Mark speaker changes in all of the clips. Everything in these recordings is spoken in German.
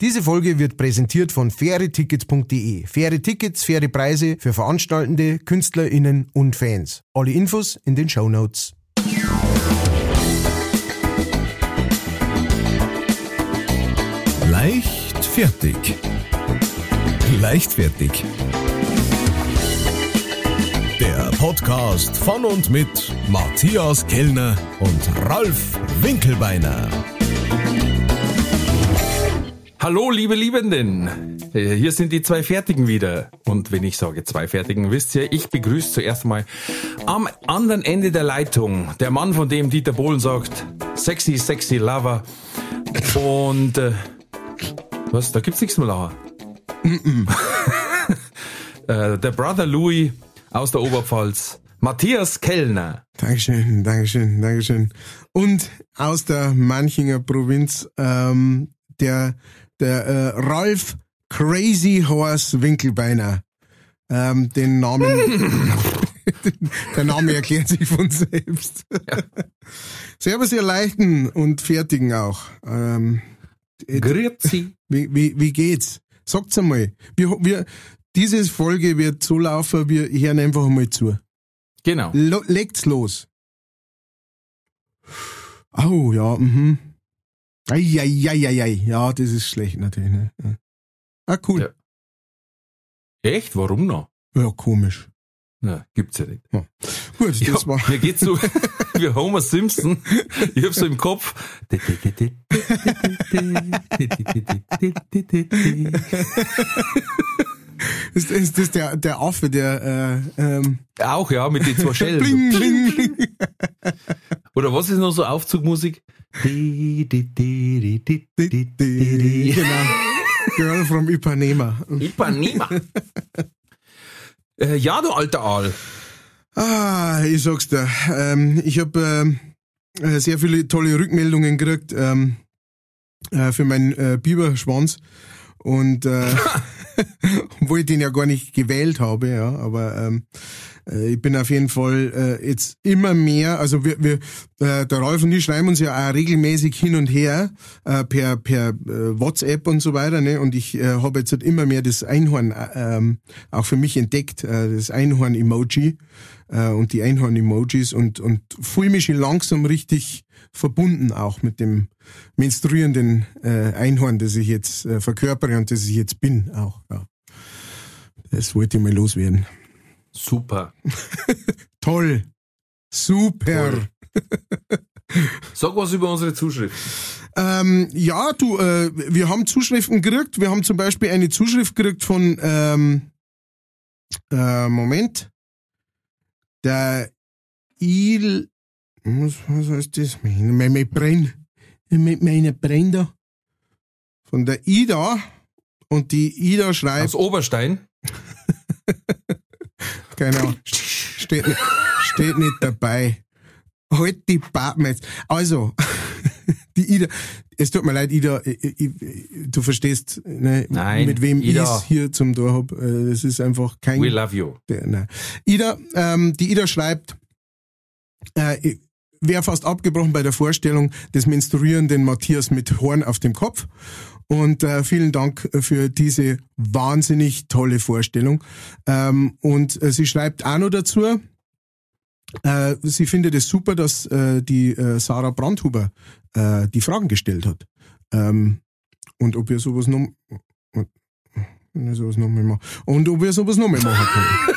Speaker 1: Diese Folge wird präsentiert von fairetickets.de. Faire Tickets, faire Preise für Veranstaltende, KünstlerInnen und Fans. Alle Infos in den Show Notes.
Speaker 2: Leichtfertig. Leichtfertig. Der Podcast von und mit Matthias Kellner und Ralf Winkelbeiner.
Speaker 3: Hallo, liebe Liebenden. Äh, Hier sind die zwei Fertigen wieder. Und wenn ich sage zwei Fertigen, wisst ihr, ich begrüße zuerst mal am anderen Ende der Leitung der Mann, von dem Dieter Bohlen sagt, sexy, sexy Lover. Und, äh, was, da gibt's nichts mehr lachen. äh, der Brother Louis aus der Oberpfalz, Matthias Kellner.
Speaker 1: Dankeschön, Dankeschön, Dankeschön. Und aus der Manchinger Provinz, ähm, der, der äh, Ralf Crazy Horse Winkelbeiner. Ähm, den Namen, der Name erklärt sich von selbst. Servus, ihr Leichten und Fertigen auch. Ähm,
Speaker 3: Grüezi.
Speaker 1: wie, wie, wie geht's? Sagt's einmal. Wir, wir, diese Folge wird so laufen, wir hören einfach mal zu.
Speaker 3: Genau.
Speaker 1: Lo legt's los. Oh, ja, mhm. Eieieiei, ja, das ist schlecht natürlich. Ne? Ja. Ah, cool.
Speaker 3: Ja. Echt? Warum noch?
Speaker 1: Ja, komisch.
Speaker 3: Na, gibt's ja nicht.
Speaker 1: Gut,
Speaker 3: Ja,
Speaker 1: das war.
Speaker 3: mir geht's so wie Homer Simpson. Ich hab so im Kopf.
Speaker 1: Ist, ist das der, der Affe, der äh, ähm,
Speaker 3: Auch ja, mit den zwei Schellen.
Speaker 1: bling, bling, bling.
Speaker 3: Oder was ist noch so Aufzugmusik?
Speaker 1: Genau. Girl from Ipanema.
Speaker 3: Ipanema. Äh, ja, du alter Aal.
Speaker 1: Ah, ich sag's dir. Ähm, ich habe äh, sehr viele tolle Rückmeldungen gekriegt ähm, äh, für meinen äh, Biberschwanz. Und äh, obwohl ich den ja gar nicht gewählt habe, ja, aber ähm, äh, ich bin auf jeden Fall äh, jetzt immer mehr, also wir, wir äh, der Ralf und ich schreiben uns ja auch regelmäßig hin und her äh, per per äh, WhatsApp und so weiter, ne? Und ich äh, habe jetzt halt immer mehr das Einhorn äh, auch für mich entdeckt, äh, das Einhorn-Emoji äh, und die Einhorn-Emojis und und fühle mich langsam richtig verbunden auch mit dem menstruierenden äh, Einhorn, das ich jetzt äh, verkörpere und das ich jetzt bin auch. Ja. Das wollte ich mal loswerden.
Speaker 3: Super.
Speaker 1: Toll. Super.
Speaker 3: Toll. Sag was über unsere Zuschrift.
Speaker 1: Ähm, ja, du, äh, wir haben Zuschriften gekriegt. Wir haben zum Beispiel eine Zuschrift gekriegt von, ähm, äh, Moment, der Il, was, was heißt das? Mein, mein, mein Brenn, mit meiner Brenn da. Von der Ida. Und die Ida schreibt,
Speaker 3: Aus Oberstein.
Speaker 1: Genau. Steht, nicht- steht nicht dabei. Halt die Pappen jetzt. Also, die Ida, es tut mir leid, Ida, ich, ich, du verstehst, ne,
Speaker 3: Nein,
Speaker 1: mit wem ich es hier zum Tor hab. Äh, Es ist einfach kein.
Speaker 3: We love you.
Speaker 1: Der, nein. Ida, ähm, die Ida schreibt, äh, wäre fast abgebrochen bei der Vorstellung des menstruierenden Matthias mit Horn auf dem Kopf. Und äh, vielen Dank für diese wahnsinnig tolle Vorstellung. Ähm, und äh, sie schreibt auch noch dazu, äh, sie findet es super, dass äh, die äh, Sarah Brandhuber äh, die Fragen gestellt hat. Ähm, und ob wir sowas noch, wir sowas noch mal machen. Und ob wir sowas noch mal machen können.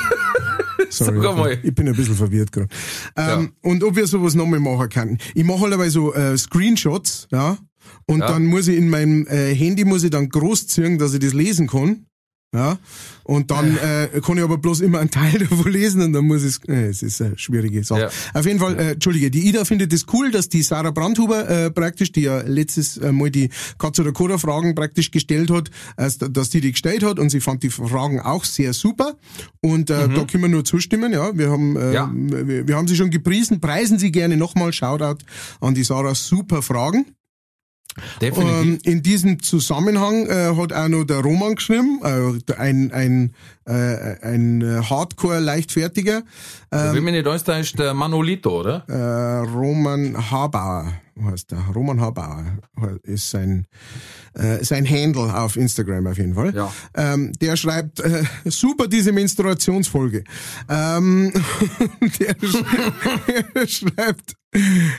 Speaker 1: Sorry,
Speaker 3: Sag mal.
Speaker 1: ich bin ein bisschen verwirrt gerade. Ähm, Und ob wir sowas noch mal machen können. Ich mache halt aber so äh, Screenshots, ja. Und
Speaker 3: Ja.
Speaker 1: dann muss ich in meinem äh, Handy muss ich dann groß ziehen, dass ich das lesen kann. Ja. Und dann äh, kann ich aber bloß immer einen Teil davon lesen und dann muss ich es. Äh, es ist eine schwierige Sache.
Speaker 3: Ja.
Speaker 1: Auf jeden Fall, äh, Entschuldige, die Ida findet es cool, dass die Sarah Brandhuber äh, praktisch, die ja letztes äh, Mal die Katz oder Koda Fragen praktisch gestellt hat, äh, dass die die gestellt hat und sie fand die Fragen auch sehr super. Und äh, da können wir nur zustimmen, ja. Wir haben, äh,
Speaker 3: Ja.
Speaker 1: wir, wir haben sie schon gepriesen, preisen sie gerne nochmal. Shoutout an die Sarah, super Fragen.
Speaker 3: Definitiv.
Speaker 1: Ähm, in diesem Zusammenhang äh, hat auch noch der Roman geschrieben, äh, ein, ein, äh, ein Hardcore-Leichtfertiger,
Speaker 3: Wenn mich nicht alles da ist der Manolito, oder?
Speaker 1: äh, Roman Habauer heißt der. Roman Habauer ist sein, äh, sein Handle auf Instagram auf jeden Fall.
Speaker 3: Ja.
Speaker 1: Ähm, der schreibt, äh, super diese Menstruationsfolge. Ähm, der, sch er schreibt,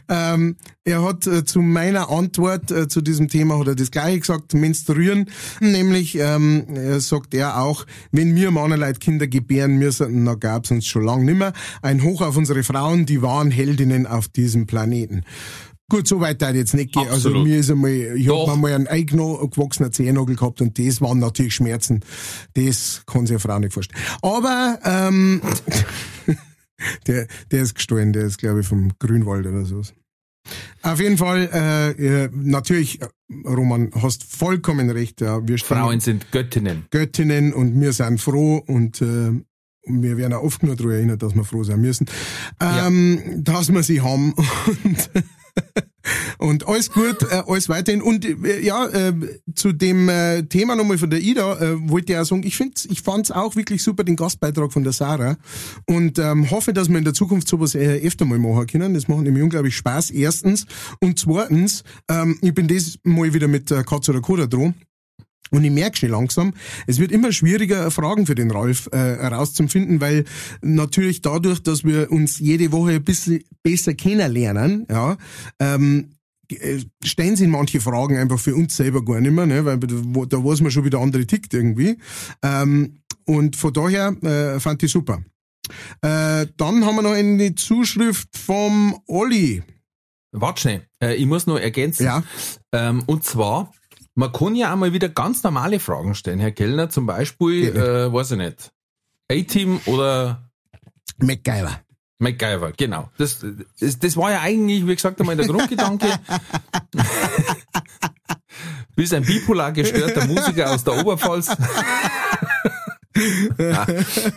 Speaker 1: ähm, er hat äh, zu meiner Antwort äh, zu diesem Thema hat er das gleiche gesagt, menstruieren, nämlich ähm, er sagt er auch, wenn wir Mannerleit Kinder gebären müssen, dann gab's uns schon lange nimmer. Ein Hoch auf unsere Frauen, die waren Heldinnen auf diesem Planeten. Gut, so weit ich jetzt nicht gehen. Also mir ist einmal, ich
Speaker 3: Doch.
Speaker 1: hab einmal einen eingewachsenen Zehennagel gehabt und das waren natürlich Schmerzen. Das kann sich eine Frau nicht vorstellen. Aber ähm, der, der ist gestohlen, der ist glaube ich vom Grünwald oder sowas. Auf jeden Fall, äh, äh, natürlich, äh, Roman, hast vollkommen recht. Ja, wir
Speaker 3: Frauen sind Göttinnen.
Speaker 1: Göttinnen und wir sind froh und äh, wir werden auch oft nur darüber erinnert, dass wir froh sein müssen, ähm, dass wir sie haben und, und alles gut, äh, alles weiterhin. Und äh, ja, äh, zu dem äh, Thema nochmal von der Ida äh, wollte ich auch sagen, ich finde, ich fand's auch wirklich super, den Gastbeitrag von der Sarah und ähm, hoffe, dass wir in der Zukunft sowas äh, öfter mal machen können. Das macht nämlich unglaublich Spaß, erstens. Und zweitens, ähm, ich bin das mal wieder mit äh, Katz oder Koda dran. Und ich merke schon langsam, es wird immer schwieriger, Fragen für den Ralf äh, herauszufinden, weil natürlich dadurch, dass wir uns jede Woche ein bisschen besser kennenlernen, ja, ähm, äh, stellen sich manche Fragen einfach für uns selber gar nicht mehr, ne, weil da, weiß man schon, wie der andere tickt irgendwie. Ähm, und von daher äh, fand ich super. Äh, dann haben wir noch eine Zuschrift vom Olli.
Speaker 3: Warte schnell, äh, ich muss noch ergänzen.
Speaker 1: Ja.
Speaker 3: Ähm, und zwar, man kann ja auch mal wieder ganz normale Fragen stellen, Herr Kellner. Zum Beispiel, äh, weiß ich nicht, A-Team oder
Speaker 1: MacGyver.
Speaker 3: MacGyver, genau. Das, das, das war ja eigentlich, wie gesagt, einmal der Grundgedanke. Bis ein bipolar gestörter Musiker aus der Oberpfalz. ja.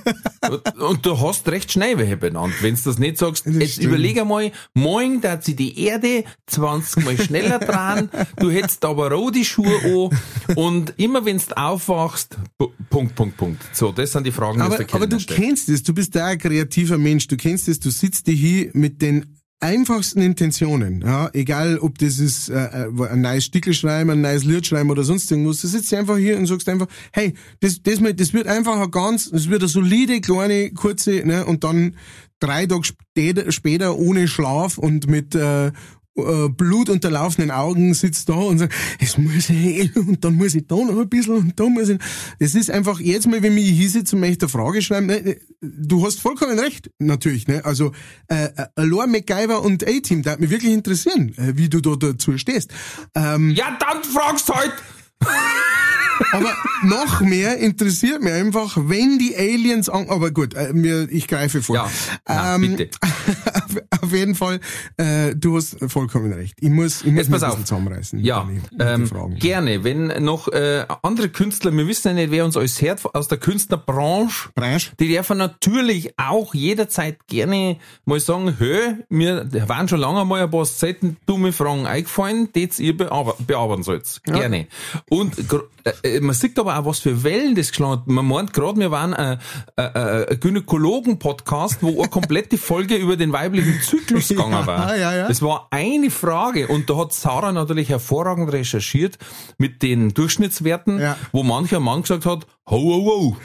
Speaker 3: und, und du hast recht schnell welche benannt, wenn du das nicht sagst. Jetzt
Speaker 1: stimmt.
Speaker 3: überleg einmal, morgen da sie die Erde 20 Mal schneller dran, du hättest aber rote Schuhe an und immer wenn du aufwachst, Pu- Punkt, Punkt, Punkt. So, das sind die Fragen, die der
Speaker 1: aber du kennst es, du bist da ein kreativer Mensch, du kennst es, du sitzt hier mit den einfachsten Intentionen, ja, egal ob das ist äh, äh, ein neues Stickel schreiben, ein neues Lied schreiben oder sonst irgendwas, du sitzt einfach hier und sagst einfach, hey, das, das, das wird einfach ein ganz, das wird eine solide, kleine, kurze, ne, und dann drei Tage später, später ohne Schlaf und mit äh, äh, blutunterlaufenden Augen sitzt da und sagt, es muss ich, und dann muss ich da noch ein bisschen und da muss ich. Das ist einfach jetzt mal, wenn mich hier sitze und möchte eine Frage schreiben, ne, du hast vollkommen recht, natürlich, ne, also, äh, allein MacGyver und A-Team, da hat mich wirklich interessieren, äh, wie du da dazu stehst. Ähm,
Speaker 3: Ja, dann fragst halt!
Speaker 1: Aber noch mehr interessiert mich einfach, wenn die Aliens an, aber gut, äh, mir, ich greife vor.
Speaker 3: Ja, na, bitte.
Speaker 1: auf, jeden Fall, äh, du hast vollkommen recht. Ich muss, ich muss
Speaker 3: Jetzt pass
Speaker 1: ein
Speaker 3: auf.
Speaker 1: bisschen zusammenreißen.
Speaker 3: Ja, ähm, gerne. Wenn noch äh, andere Künstler, wir wissen ja nicht, wer uns alles hört, aus der Künstlerbranche,
Speaker 1: Branche?
Speaker 3: die dürfen natürlich auch jederzeit gerne mal sagen, hö, mir waren schon lange mal ein paar selten dumme Fragen eingefallen, die ihr bearbe- bearbeiten sollt. Gerne. Und gr- äh, man sieht aber auch, was für Wellen das geschlagen hat. Man meint gerade, wir waren ein, ein, ein Gynäkologen-Podcast, wo eine komplette Folge über den weiblichen Zyklus gegangen
Speaker 1: Ja,
Speaker 3: war.
Speaker 1: ja, ja.
Speaker 3: Das war eine Frage und da hat Sarah natürlich hervorragend recherchiert mit den Durchschnittswerten,
Speaker 1: Ja.
Speaker 3: wo mancher Mann gesagt hat, ho, ho, ho,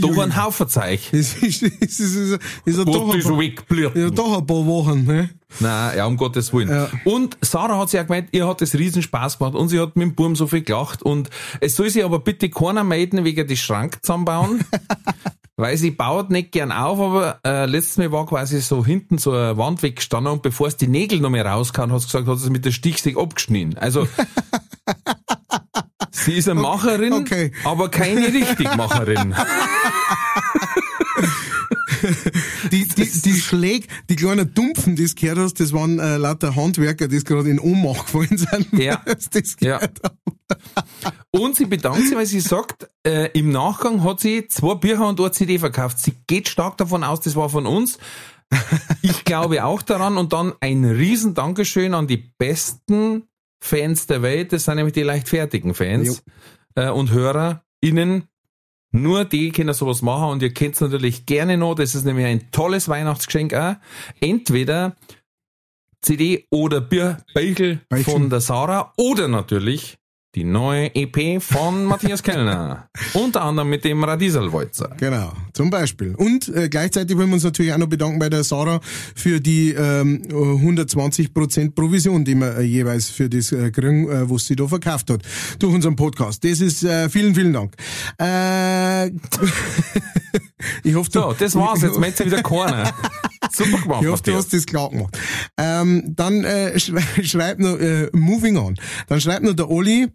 Speaker 3: da war ein Haufenzeich.
Speaker 1: Das ist, das ist, das ist, ist ja doch
Speaker 3: Wo
Speaker 1: ein
Speaker 3: ist
Speaker 1: paar,
Speaker 3: weggeblüht?
Speaker 1: ja, doch ein paar Wochen, ne?
Speaker 3: Nein, ja, um Gottes Willen.
Speaker 1: Ja.
Speaker 3: Und Sarah hat sich auch gemeint, ihr hat es riesen Spaß gemacht und sie hat mit dem Burm so viel gelacht und es soll sich aber bitte keiner melden wegen des Schrank zusammenbauen. Weil sie baut nicht gern auf, aber äh, letztes Mal war quasi so hinten so eine Wand weggestanden und bevor es die Nägel noch mehr rauskam, hat sie gesagt, hat sie es mit der Stichsäge abgeschnitten. Also sie ist eine Macherin,
Speaker 1: okay.
Speaker 3: aber keine Richtigmacherin.
Speaker 1: Die, die, die Schläge, die kleinen Dumpfen, die du gehört hast, das waren äh, lauter Handwerker, die gerade in Ohnmacht gefallen sind.
Speaker 3: Ja.
Speaker 1: das
Speaker 3: Ja.
Speaker 1: gehört.
Speaker 3: Und sie bedankt sich, weil sie sagt, äh, im Nachgang hat sie zwei Bücher und eine CD verkauft. Sie geht stark davon aus, das war von uns. Ich glaube auch daran. Und dann ein riesen Dankeschön an die besten Fans der Welt, das sind nämlich die leichtfertigen Fans äh, und HörerInnen. Nur die können sowas machen und ihr kennt es natürlich gerne noch. Das ist nämlich ein tolles Weihnachtsgeschenk auch. Entweder CD oder Bier, Beichel
Speaker 1: Beichel.
Speaker 3: von der Sarah oder natürlich die neue EP von Matthias Kellner. Unter anderem mit dem Radieselwalzer.
Speaker 1: Genau, zum Beispiel. Und äh, gleichzeitig wollen wir uns natürlich auch noch bedanken bei der Sarah für die ähm, 120% Provision, die wir äh, jeweils für das äh, kriegen, äh, was sie da verkauft hat, durch unseren Podcast. Das ist, äh, vielen, vielen Dank. Äh, ich hoffe, du,
Speaker 3: So, das war's. Jetzt meint sie wieder keiner. Super gemacht,
Speaker 1: ich hoffe, du hast das klar gemacht. Ähm, dann äh, schrei schreibt noch, äh, moving on. Dann schreibt noch der Olli,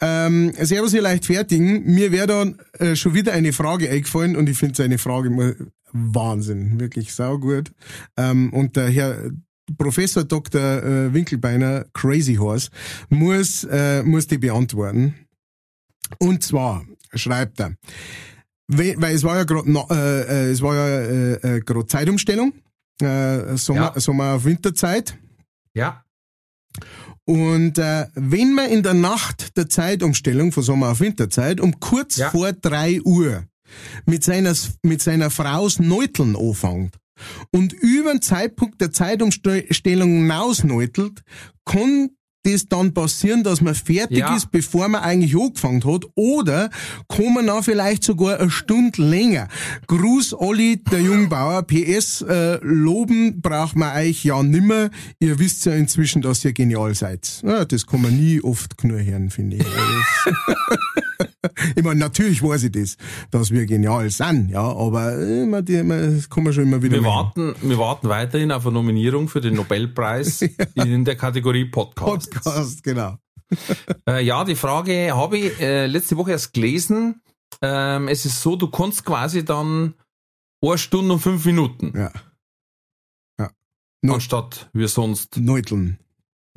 Speaker 1: ähm, Servus, ihr Leichtfertigen. Mir wäre dann äh, schon wieder eine Frage eingefallen und ich finde seine Frage Wahnsinn, wirklich saugut. Ähm, und der Herr Professor Dr. Äh, Winkelbeiner, Crazy Horse, muss, äh, muss die beantworten. Und zwar schreibt er, we- weil es war ja gerade äh, äh, es war ja äh, äh, gerade Zeitumstellung, äh, Sommer,
Speaker 3: Ja.
Speaker 1: Sommer auf Winterzeit.
Speaker 3: Ja.
Speaker 1: Und äh, wenn man in der Nacht der Zeitumstellung von Sommer auf Winterzeit um kurz
Speaker 3: Ja.
Speaker 1: vor drei Uhr mit seiner, mit seiner Frau's Neuteln anfängt und über den Zeitpunkt der Zeitumstellung hinausneutelt, kann das dann passieren, dass man fertig
Speaker 3: Ja.
Speaker 1: ist, bevor man eigentlich angefangen hat, oder man dann vielleicht sogar eine Stunde länger. Gruß Olli, der Jungbauer, PS, äh, loben braucht man euch ja nimmer. Ihr wisst ja inzwischen, dass ihr genial seid. Ja, das kann man nie oft genug hören, finde ich. Ich meine, natürlich weiß ich das, dass wir genial sind, ja, aber äh, immer die, immer, das kann man schon immer wieder
Speaker 3: Wir
Speaker 1: machen.
Speaker 3: warten, wir warten weiterhin auf eine Nominierung für den Nobelpreis in der Kategorie Podcast.
Speaker 1: Podcast, genau.
Speaker 3: Äh, ja, die Frage habe ich äh, letzte Woche erst gelesen. Ähm, es ist so, du kannst quasi dann eine Stunde und fünf Minuten
Speaker 1: Ja. Ja.
Speaker 3: Anstatt wie sonst
Speaker 1: Neuteln.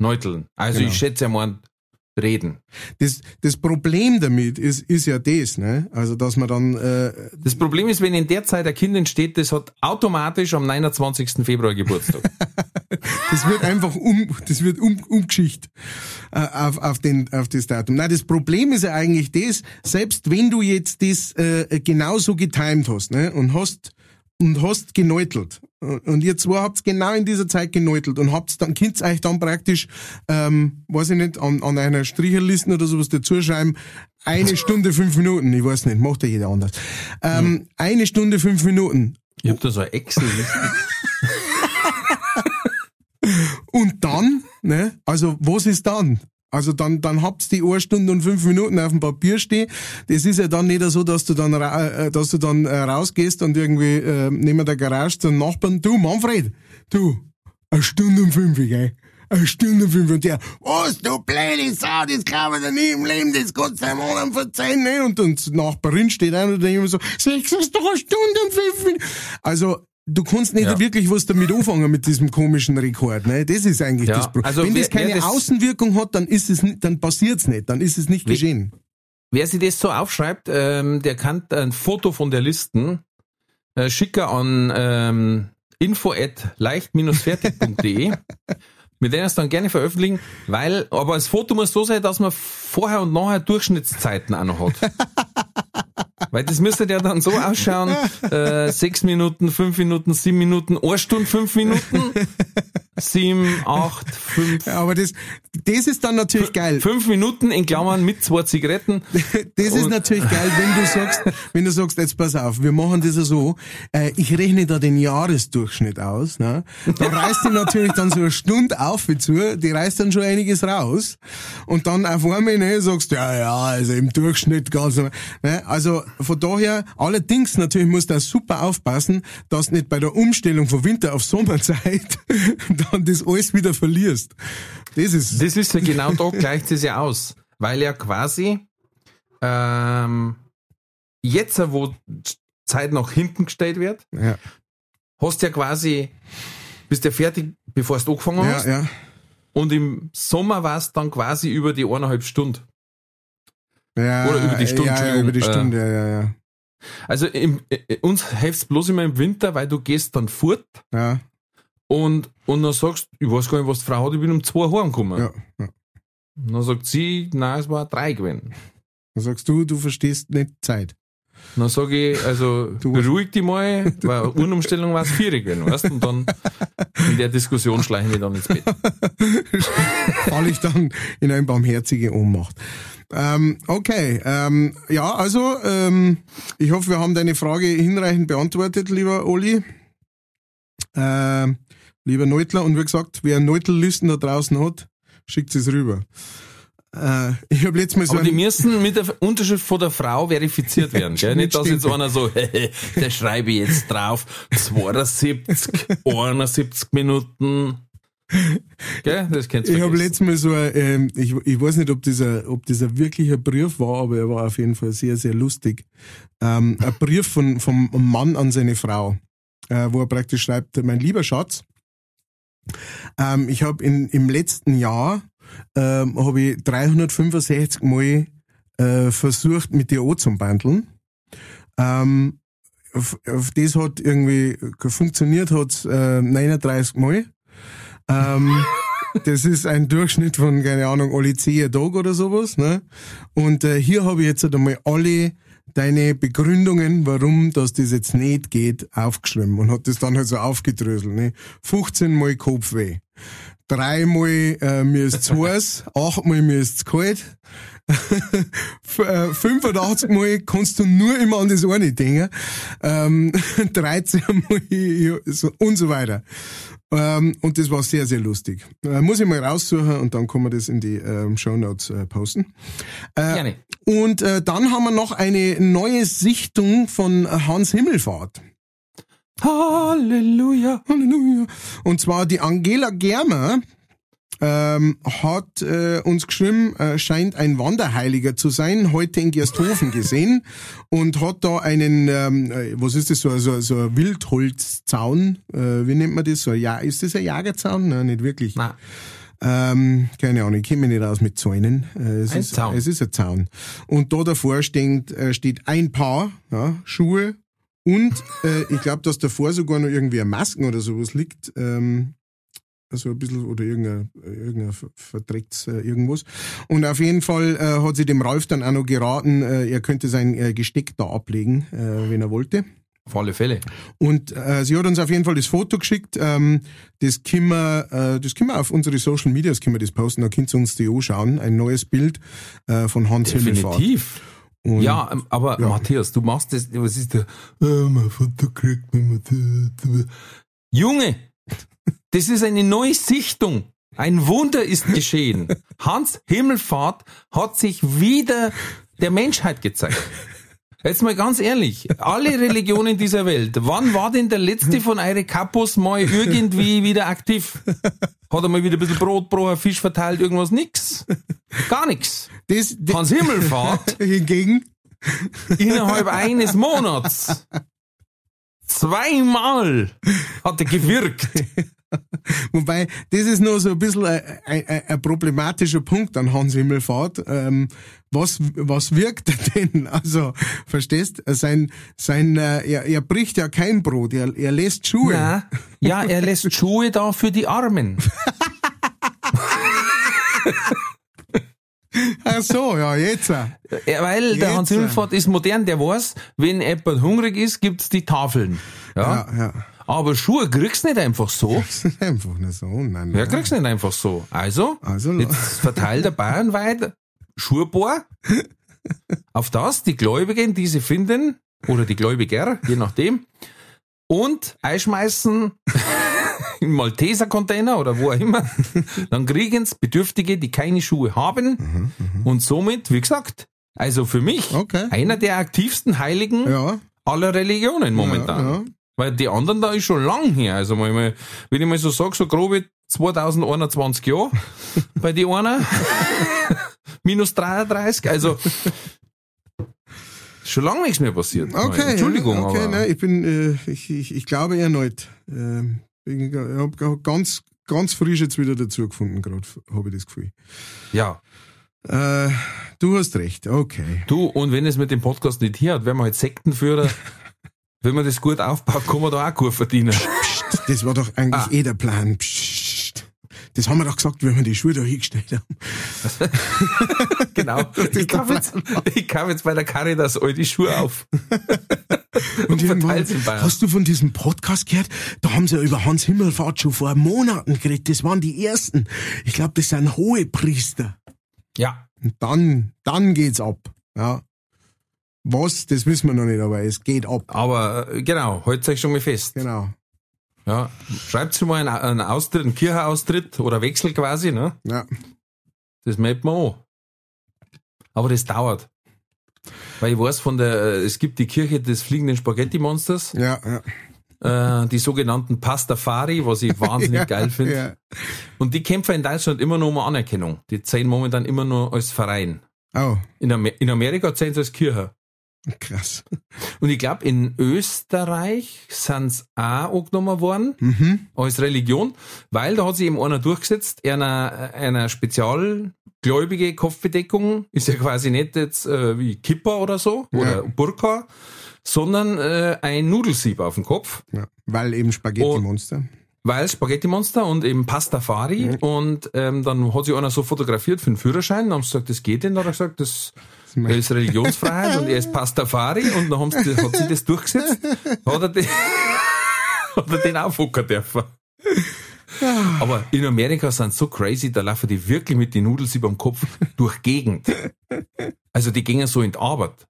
Speaker 3: neuteln. Also
Speaker 1: Genau.
Speaker 3: ich schätze mal reden.
Speaker 1: Das, das Problem damit ist, ist ja das, ne? Also, dass man dann, äh,
Speaker 3: Das Problem ist, wenn in der Zeit ein Kind entsteht, das hat automatisch am 29. Februar Geburtstag.
Speaker 1: das wird einfach um, das wird um, umgeschicht äh, auf, auf, den, auf das Datum. Nein, das Problem ist ja eigentlich das, selbst wenn du jetzt das äh, genauso getimed hast, ne? Und hast, und hast geneutelt. Und ihr zwei habt genau in dieser Zeit geneutelt und habt dann, könnt euch dann praktisch, ähm, weiß ich nicht, an, an einer Stricherliste oder sowas dazuschreiben, eine Stunde, fünf Minuten, ich weiß nicht, macht ja jeder anders. Ähm, Eine Stunde, fünf Minuten.
Speaker 3: Ich hab da so ein Excel.
Speaker 1: Und dann, ne, also was ist dann? Also dann, dann habt's die eine Stunde und fünf Minuten auf dem Papier stehen. Das ist ja dann nicht so, dass du dann, äh, dass du dann äh, rausgehst und irgendwie äh, neben der Garage zum Nachbarn, du Manfred, du, eine Stunde und fünf, gell? Eine Stunde und fünf und der, was, du blöde Sau, das glaube ich dir nie im Leben, das kannst du deinem anderen verzeihen, ne? Und, und die Nachbarin steht ein und immer so, sechs ist doch eine Stunde und fünf Minuten. Also, du kannst nicht
Speaker 3: Ja.
Speaker 1: wirklich was damit anfangen mit diesem komischen Rekord, ne? Das ist eigentlich
Speaker 3: Ja,
Speaker 1: das Problem.
Speaker 3: also
Speaker 1: Wenn
Speaker 3: wer-
Speaker 1: das keine
Speaker 3: das-
Speaker 1: Außenwirkung hat, dann ist es, dann passiert's nicht, dann ist es nicht
Speaker 3: Wie-
Speaker 1: geschehen.
Speaker 3: Wer sich das so aufschreibt, ähm, der kann ein Foto von der Listen äh, schicken an ähm, info at leicht-fertig.de. Mit denen es dann gerne veröffentlichen, weil, aber das Foto muss so sein, dass man vorher und nachher Durchschnittszeiten auch noch hat. Weil das müsste ja dann so ausschauen, äh, sechs Minuten, fünf Minuten, sieben Minuten, eine Stunde, fünf Minuten, sieben, acht, fünf,
Speaker 1: Ja, aber das, das ist dann natürlich geil.
Speaker 3: fünf Minuten in Klammern mit zwei Zigaretten.
Speaker 1: Das ist natürlich geil, wenn du sagst, wenn du sagst, jetzt pass auf, wir machen das ja so, äh, ich rechne da den Jahresdurchschnitt aus, ne? Da reißt die natürlich dann so eine Stunde auf wie zu, die reißt dann schon einiges raus. Und dann auf einmal, ne, sagst, ja, ja, also im Durchschnitt ganz, ne? Also, von daher, allerdings natürlich musst du auch super aufpassen, dass du nicht bei der Umstellung von Winter auf Sommerzeit dann das alles wieder verlierst. Das ist,
Speaker 3: Das ist ja genau da gleicht es ja aus. Weil ja quasi ähm, jetzt, wo Zeit nach hinten gestellt wird,
Speaker 1: ja,
Speaker 3: hast ja quasi, bist ja fertig, bevor du angefangen hast.
Speaker 1: ja, ja.
Speaker 3: Und im Sommer war es dann quasi über die eineinhalb Stunden.
Speaker 1: Ja,
Speaker 3: Oder über die Stunde,
Speaker 1: Ja, ja, über die Stunde, ja, ja, ja.
Speaker 3: Also im, äh, uns hilft bloß immer im Winter, weil du gehst dann fort
Speaker 1: Ja,
Speaker 3: und, und dann sagst, ich weiß gar nicht, was die Frau hat, ich bin um zwei heimgekommen.
Speaker 1: ja, ja.
Speaker 3: Dann sagt sie, nein, es war drei gewesen.
Speaker 1: Dann sagst du, du verstehst nicht Zeit.
Speaker 3: Dann sage ich, also
Speaker 1: Du-
Speaker 3: beruhig dich mal, weil Uhrumstellung war es vier gewesen, weißt du? Und dann in der Diskussion schleichen wir dann ins Bett.
Speaker 1: falle ich dann in eine barmherzige Ohnmacht. Ähm, okay, ähm, ja, also ähm, ich hoffe, wir haben deine Frage hinreichend beantwortet, lieber Oli. Ähm, lieber Neutler, und wie gesagt, wer Neutellisten da draußen hat, schickt es rüber. Äh, ich habe letztes Mal so
Speaker 3: Aber die
Speaker 1: ein,
Speaker 3: müssen mit der Unterschrift von der Frau verifiziert werden, gell? Nicht, dass jetzt einer so, da schreibe ich jetzt drauf, 72, 71 Minuten. Gell? Das kennst du
Speaker 1: ich habe letztes Mal so, ein, ähm, ich, ich weiß nicht, ob dieser, ob dieser wirklicher Brief war, aber er war auf jeden Fall sehr, sehr lustig. Ähm, ein Brief von, vom Mann an seine Frau, äh, wo er praktisch schreibt, mein lieber Schatz, ähm, ich habe im letzten Jahr ähm, habe ich 365 Mal äh, versucht, mit dir anzubandeln. Ähm, auf, auf das hat irgendwie funktioniert, hat äh, 39 Mal. Ähm, das ist ein Durchschnitt von, keine Ahnung, alle 10 Tage oder sowas. Ne? Und äh, hier habe ich jetzt halt einmal alle deine Begründungen, warum das das jetzt nicht geht, aufgeschrieben und hat das dann halt so aufgedröselt. Ne? 15 Mal Kopfweh. Dreimal äh, mir ist's heiß, achtmal mir ist's kalt, F- äh, 85 Mal kannst du nur immer an das eine denken, ähm, 13 Mal so, und so weiter. Ähm, und das war sehr, sehr lustig. Äh, muss ich mal raussuchen und dann kann man das in die ähm, Show Notes äh, posten. Äh,
Speaker 3: Gerne.
Speaker 1: Und äh, dann haben wir noch eine neue Sichtung von Hans Himmelfahrt.
Speaker 3: Halleluja.
Speaker 1: Halleluja. Und zwar die Angela Germer ähm, hat äh, uns geschrieben, äh, scheint ein Wanderheiliger zu sein, heute in Gersthofen gesehen und hat da einen, ähm, äh, was ist das, so, so, so ein Wildholzzaun, äh, wie nennt man das? So, ja, ist das ein Jagerzaun? Nein, nicht wirklich.
Speaker 3: Nein.
Speaker 1: Ähm, keine Ahnung, ich kenne mich nicht aus mit Zäunen. Äh, es
Speaker 3: Ein
Speaker 1: ist,
Speaker 3: Zaun.
Speaker 1: Es ist ein Zaun. Und da davor steht, äh, steht ein Paar ja, Schuhe und äh, ich glaube, dass davor sogar noch irgendwie ein Masken oder sowas liegt. Ähm, also ein bisschen, oder irgendein, irgendein ver- verdrecktes äh, irgendwas. Und auf jeden Fall äh, hat sie dem Ralf dann auch noch geraten, äh, er könnte sein äh, Gesteck da ablegen, äh, wenn er wollte.
Speaker 3: Auf alle Fälle.
Speaker 1: Und äh, sie hat uns auf jeden Fall das Foto geschickt. Ähm, das können wir, äh, das können wir auf unsere Social Medias können wir das posten. Da könnt ihr uns die anschauen. Ein neues Bild äh, von Hans Himmelfahrt.
Speaker 3: Definitiv.
Speaker 1: Und
Speaker 3: Ja, ähm, aber
Speaker 1: Ja.
Speaker 3: Matthias, du machst das, was ist der, äh, mein Vater kriegt mir Matthias. Junge, das ist eine neue Sichtung. Ein Wunder ist geschehen. Hans Himmelfahrt hat sich wieder der Menschheit gezeigt. Jetzt mal ganz ehrlich, alle Religionen dieser Welt, wann war denn der letzte von eure Kapos mal irgendwie wieder aktiv? Hat er mal wieder ein bisschen Brot, Brot, Fisch verteilt, irgendwas? Nix. Gar
Speaker 1: das
Speaker 3: Hans Himmelfahrt
Speaker 1: hingegen,
Speaker 3: innerhalb eines Monats. Zweimal hat er gewirkt.
Speaker 1: wobei, das ist nur so ein bisschen ein, ein, ein, problematischer Punkt an Hans Himmelfahrt. Ähm, was, was wirkt er denn? Also, verstehst? Sein, sein, äh, er, er bricht ja kein Brot, er, er lässt Schuhe.
Speaker 3: Na, ja, er lässt Schuhe da für die Armen.
Speaker 1: Ach so, ja, jetzt.
Speaker 3: Ja, weil der
Speaker 1: Jetzt,
Speaker 3: Hans Himmelfahrt ist modern, der weiß, wenn jemand hungrig ist, gibt's die Tafeln. Ja?
Speaker 1: Ja, ja.
Speaker 3: Aber Schuhe kriegst nicht einfach so.
Speaker 1: Das ist einfach nicht so. Nein,
Speaker 3: Ja,
Speaker 1: nein.
Speaker 3: kriegst nicht einfach so. Also,
Speaker 1: Also,
Speaker 3: jetzt verteilt der bayernweit Schuhbohr, auf das die Gläubigen diese finden, oder die Gläubiger, je nachdem, und einschmeißen im Malteser-Container oder wo auch immer. Dann kriegen's Bedürftige, die keine Schuhe haben. Und somit, wie gesagt, also für mich
Speaker 1: Okay.
Speaker 3: einer der aktivsten Heiligen
Speaker 1: Ja,
Speaker 3: aller Religionen momentan.
Speaker 1: Ja, ja.
Speaker 3: Weil die anderen da ist schon lang her. Also wenn ich mal so sag, so grobe 2021 Jahre bei die einer. Minus 33. Also schon lange nichts mehr passiert.
Speaker 1: Okay,
Speaker 3: Entschuldigung,
Speaker 1: okay,
Speaker 3: aber
Speaker 1: nein, ich bin, äh, ich, ich, ich glaube erneut. Ähm, ich habe ganz, ganz frisch jetzt wieder dazu gefunden, gerade habe ich das Gefühl.
Speaker 3: ja.
Speaker 1: Äh, du hast recht, okay.
Speaker 3: Du, und wenn es mit dem Podcast nicht hier hat, werden wir halt Sektenführer. wenn man das gut aufbaut, kann man da auch gut verdienen.
Speaker 1: Psst, das war doch eigentlich
Speaker 3: Ah.
Speaker 1: eh der Plan. Psst. Das haben wir doch gesagt, wenn wir die Schuhe da hingestellt haben.
Speaker 3: genau. Ich kaufe jetzt, ich kauf jetzt bei der Caritas all die Schuhe auf.
Speaker 1: Und
Speaker 3: Bayern.
Speaker 1: hast du von diesem Podcast gehört? Da haben sie ja über Hans Himmelfahrt schon vor Monaten geredet. Das waren die ersten. Ich glaube, das sind hohe Priester.
Speaker 3: Ja.
Speaker 1: Und dann, dann geht's ab. Ja. Was, das wissen wir noch nicht, aber es geht ab.
Speaker 3: Aber äh, genau, heute euch schon mal fest.
Speaker 1: Genau.
Speaker 3: Ja. Schreibt mal einen, einen Austritt, einen Kirchenaustritt oder Wechsel quasi, ne?
Speaker 1: Ja.
Speaker 3: Das meldet man an. Aber das dauert. Weil ich weiß von der, äh, es gibt die Kirche des fliegenden Spaghetti-Monsters,
Speaker 1: Ja, ja.
Speaker 3: äh, die sogenannten Pastafari, was ich wahnsinnig
Speaker 1: ja,
Speaker 3: geil finde.
Speaker 1: Ja.
Speaker 3: Und die kämpfen in Deutschland immer nur um Anerkennung. Die zählen momentan immer nur als Verein.
Speaker 1: Oh,
Speaker 3: In, Amer in Amerika zählen sie als Kirche.
Speaker 1: Krass.
Speaker 3: Und ich glaube, in Österreich sind's auch angenommen worden
Speaker 1: Mhm.
Speaker 3: als Religion, weil da hat sich eben einer durchgesetzt, einer, einer spezialgläubige Kopfbedeckung ist ja quasi nicht jetzt äh, wie Kippa oder so oder Burka, sondern äh, ein Nudelsieb auf dem Kopf,
Speaker 1: Ja. Weil eben Spaghetti-Monster.
Speaker 3: weil Spaghetti-Monster und eben Pastafari und ähm, dann hat sich einer so fotografiert für den Führerschein, dann haben sie gesagt, das geht denn, dann hat er gesagt, das er ist Religionsfreiheit und er ist Pastafari und dann haben sie, hat sich das durchgesetzt, hat er den, hat er den aufhocken dürfen. Aber in Amerika sind so crazy, da laufen die wirklich mit den Nudels über dem Kopf durch Gegend. Also die gehen so in die Arbeit.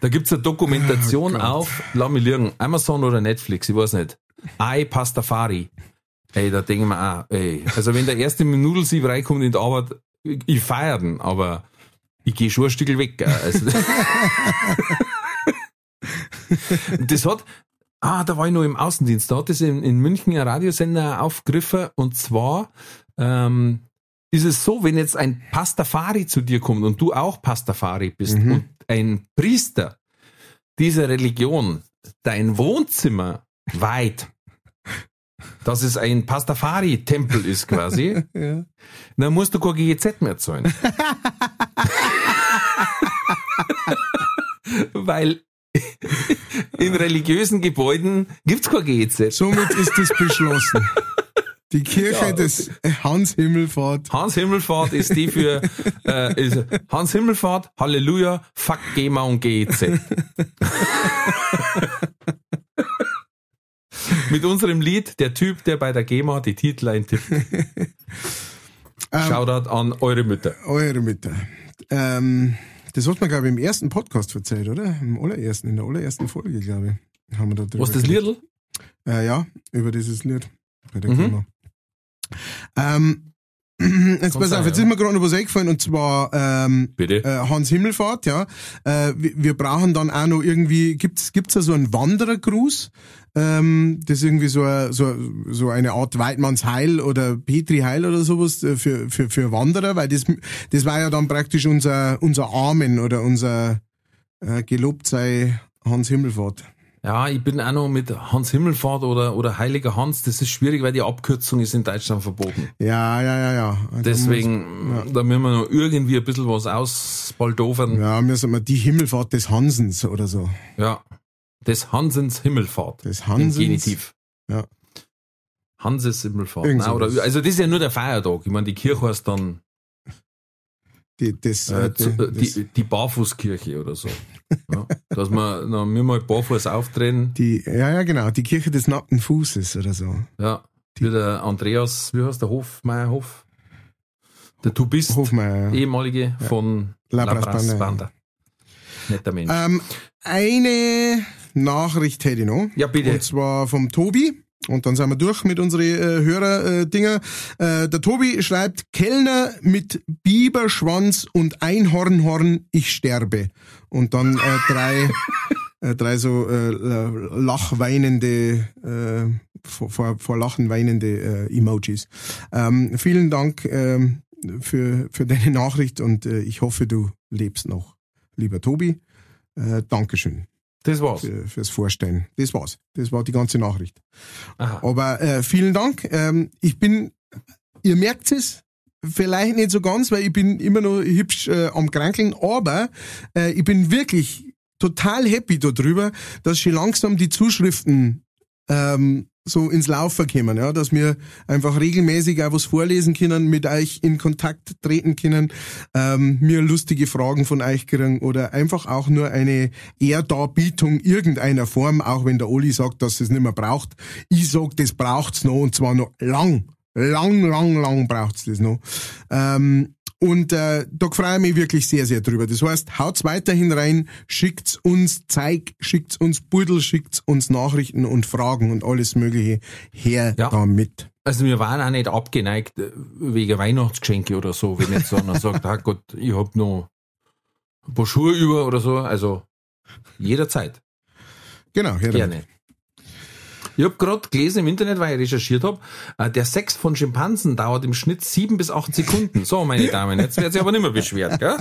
Speaker 3: Da gibt's eine Dokumentation
Speaker 1: Oh
Speaker 3: auf, lass mich liegen, Amazon oder Netflix, ich weiß nicht. I Pastafari. Ey, da denken wir auch, ey. Also wenn der erste mit Nudelsieb reinkommt in die Arbeit, ich, ich feier den, aber ich gehe schon ein Stück weg. Also, das hat, ah, da war ich noch im Außendienst, da hat es in, in München ein Radiosender aufgegriffen und zwar ähm, ist es so, wenn jetzt ein Pastafari zu dir kommt und du auch Pastafari bist
Speaker 1: Mhm.
Speaker 3: und ein Priester dieser Religion dein Wohnzimmer weit, dass es ein Pastafari-Tempel ist quasi,
Speaker 1: Ja.
Speaker 3: dann musst du kein GEZ mehr zahlen. Weil in religiösen Gebäuden gibt's kein GEZ.
Speaker 1: Somit ist das beschlossen. Die Kirche
Speaker 3: Ja.
Speaker 1: des Hans Himmelfahrt.
Speaker 3: Hans Himmelfahrt ist die für äh, ist Hans Himmelfahrt, Halleluja, Fuck GEMA und GEZ. Mit unserem Lied, der Typ, der bei der GEMA die Titel eintippt. Shoutout an eure Mütter.
Speaker 1: Eure Mütter. Ähm, das hat man, glaube ich, im ersten Podcast erzählt, oder? Im allerersten, in der allerersten Folge, glaube ich. Haben wir da drüber
Speaker 3: Was das. Liedl?
Speaker 1: Äh, ja, über dieses Lied. Bei der
Speaker 3: Mhm.
Speaker 1: Firma. Ähm, jetzt pass auf, jetzt ist mir gerade noch was eingefallen und zwar ähm, äh, Hans Himmelfahrt, ja. Äh, wir, wir brauchen dann auch noch irgendwie, gibt's gibt's da so einen Wanderergruß? Ähm, das ist irgendwie so, so, so eine Art Weidmanns Heil oder Petri Heil oder sowas äh, für, für, für Wanderer, weil das, das war ja dann praktisch unser, unser Amen oder unser äh, gelobt sei Hans Himmelfahrt.
Speaker 3: Ja, ich bin auch noch mit Hans Himmelfahrt oder, oder Heiliger Hans. Das ist schwierig, weil die Abkürzung ist in Deutschland verboten.
Speaker 1: Ja, ja, ja, ja. Da
Speaker 3: Deswegen, da müssen wir noch irgendwie ein bisschen was ausbaldovern.
Speaker 1: Muss, ja, müssen wir die Himmelfahrt des Hansens oder so.
Speaker 3: Ja. Des Hansens Himmelfahrt.
Speaker 1: Des
Speaker 3: Im
Speaker 1: Hansens.
Speaker 3: Genitiv.
Speaker 1: Ja.
Speaker 3: Hanses Himmelfahrt. Nein, oder, also das ist ja nur der Feiertag. Ich meine, die Kirche heißt dann
Speaker 1: Die, das,
Speaker 3: äh,
Speaker 1: äh,
Speaker 3: zu, äh,
Speaker 1: die, das,
Speaker 3: die, die Barfußkirche oder so. Ja. Dass wir, dann müssen wir mal barfuß aufdrehen.
Speaker 1: die, ja, ja, genau, die Kirche des nackten Fußes oder so.
Speaker 3: Ja. Wie der Andreas, wie heißt der Hofmeierhof? Der Du bist
Speaker 1: Hofmeier. ja.
Speaker 3: ehemalige von
Speaker 1: Labras
Speaker 3: Labras
Speaker 1: Banda.
Speaker 3: Banda. Netter Mensch.
Speaker 1: Ähm, eine Nachricht hätte ich noch.
Speaker 3: Ja, bitte.
Speaker 1: Und zwar vom Tobi. Und dann sind wir durch mit unseren äh, Hörer-Dinger. Äh, der Tobi schreibt, Kellner mit Biberschwanz und Einhornhorn, ich sterbe. Und dann äh, drei, äh, drei so äh, lachweinende, äh, vor, vor, vor Lachen weinende äh, Emojis. Ähm, vielen Dank ähm, für, für deine Nachricht und äh, ich hoffe, du lebst noch, lieber Tobi. Äh, Dankeschön
Speaker 3: Das war's.
Speaker 1: für, fürs Vorstellen. Das war's. Das war die ganze Nachricht.
Speaker 3: Aha.
Speaker 1: Aber äh, vielen Dank. Ähm, ich bin, ihr merkt es, vielleicht nicht so ganz, weil ich bin immer noch hübsch äh, am Krankeln, aber äh, ich bin wirklich total happy darüber, dass schon langsam die Zuschriften ähm, so ins Laufen kommen, ja, dass wir einfach regelmäßig auch was vorlesen können, mit euch in Kontakt treten können, ähm, mir lustige Fragen von euch kriegen oder einfach auch nur eine Ehrdarbietung irgendeiner Form, auch wenn der Oli sagt, dass es nicht mehr braucht. Ich sag, das braucht's noch und zwar noch lang. Lang, lang, lang braucht's das noch. Ähm, und äh, da freue ich mich wirklich sehr, sehr drüber. Das heißt, haut's weiterhin rein, schickt's uns Zeig, schickt's uns Pudel, schickt's uns Nachrichten und Fragen und alles mögliche her
Speaker 3: Ja.
Speaker 1: damit.
Speaker 3: Also wir waren auch nicht abgeneigt äh, wegen Weihnachtsgeschenke oder so, wenn jetzt so einer sagt, ah Gott, ich hab noch ein paar Schuhe über oder so. Also jederzeit.
Speaker 1: Genau, damit.
Speaker 3: Gerne. Ich habe gerade gelesen im Internet, weil ich recherchiert habe, äh, der Sex von Schimpansen dauert im Schnitt sieben bis acht Sekunden. So, meine Damen, jetzt wird sich aber nicht mehr beschwert, gell?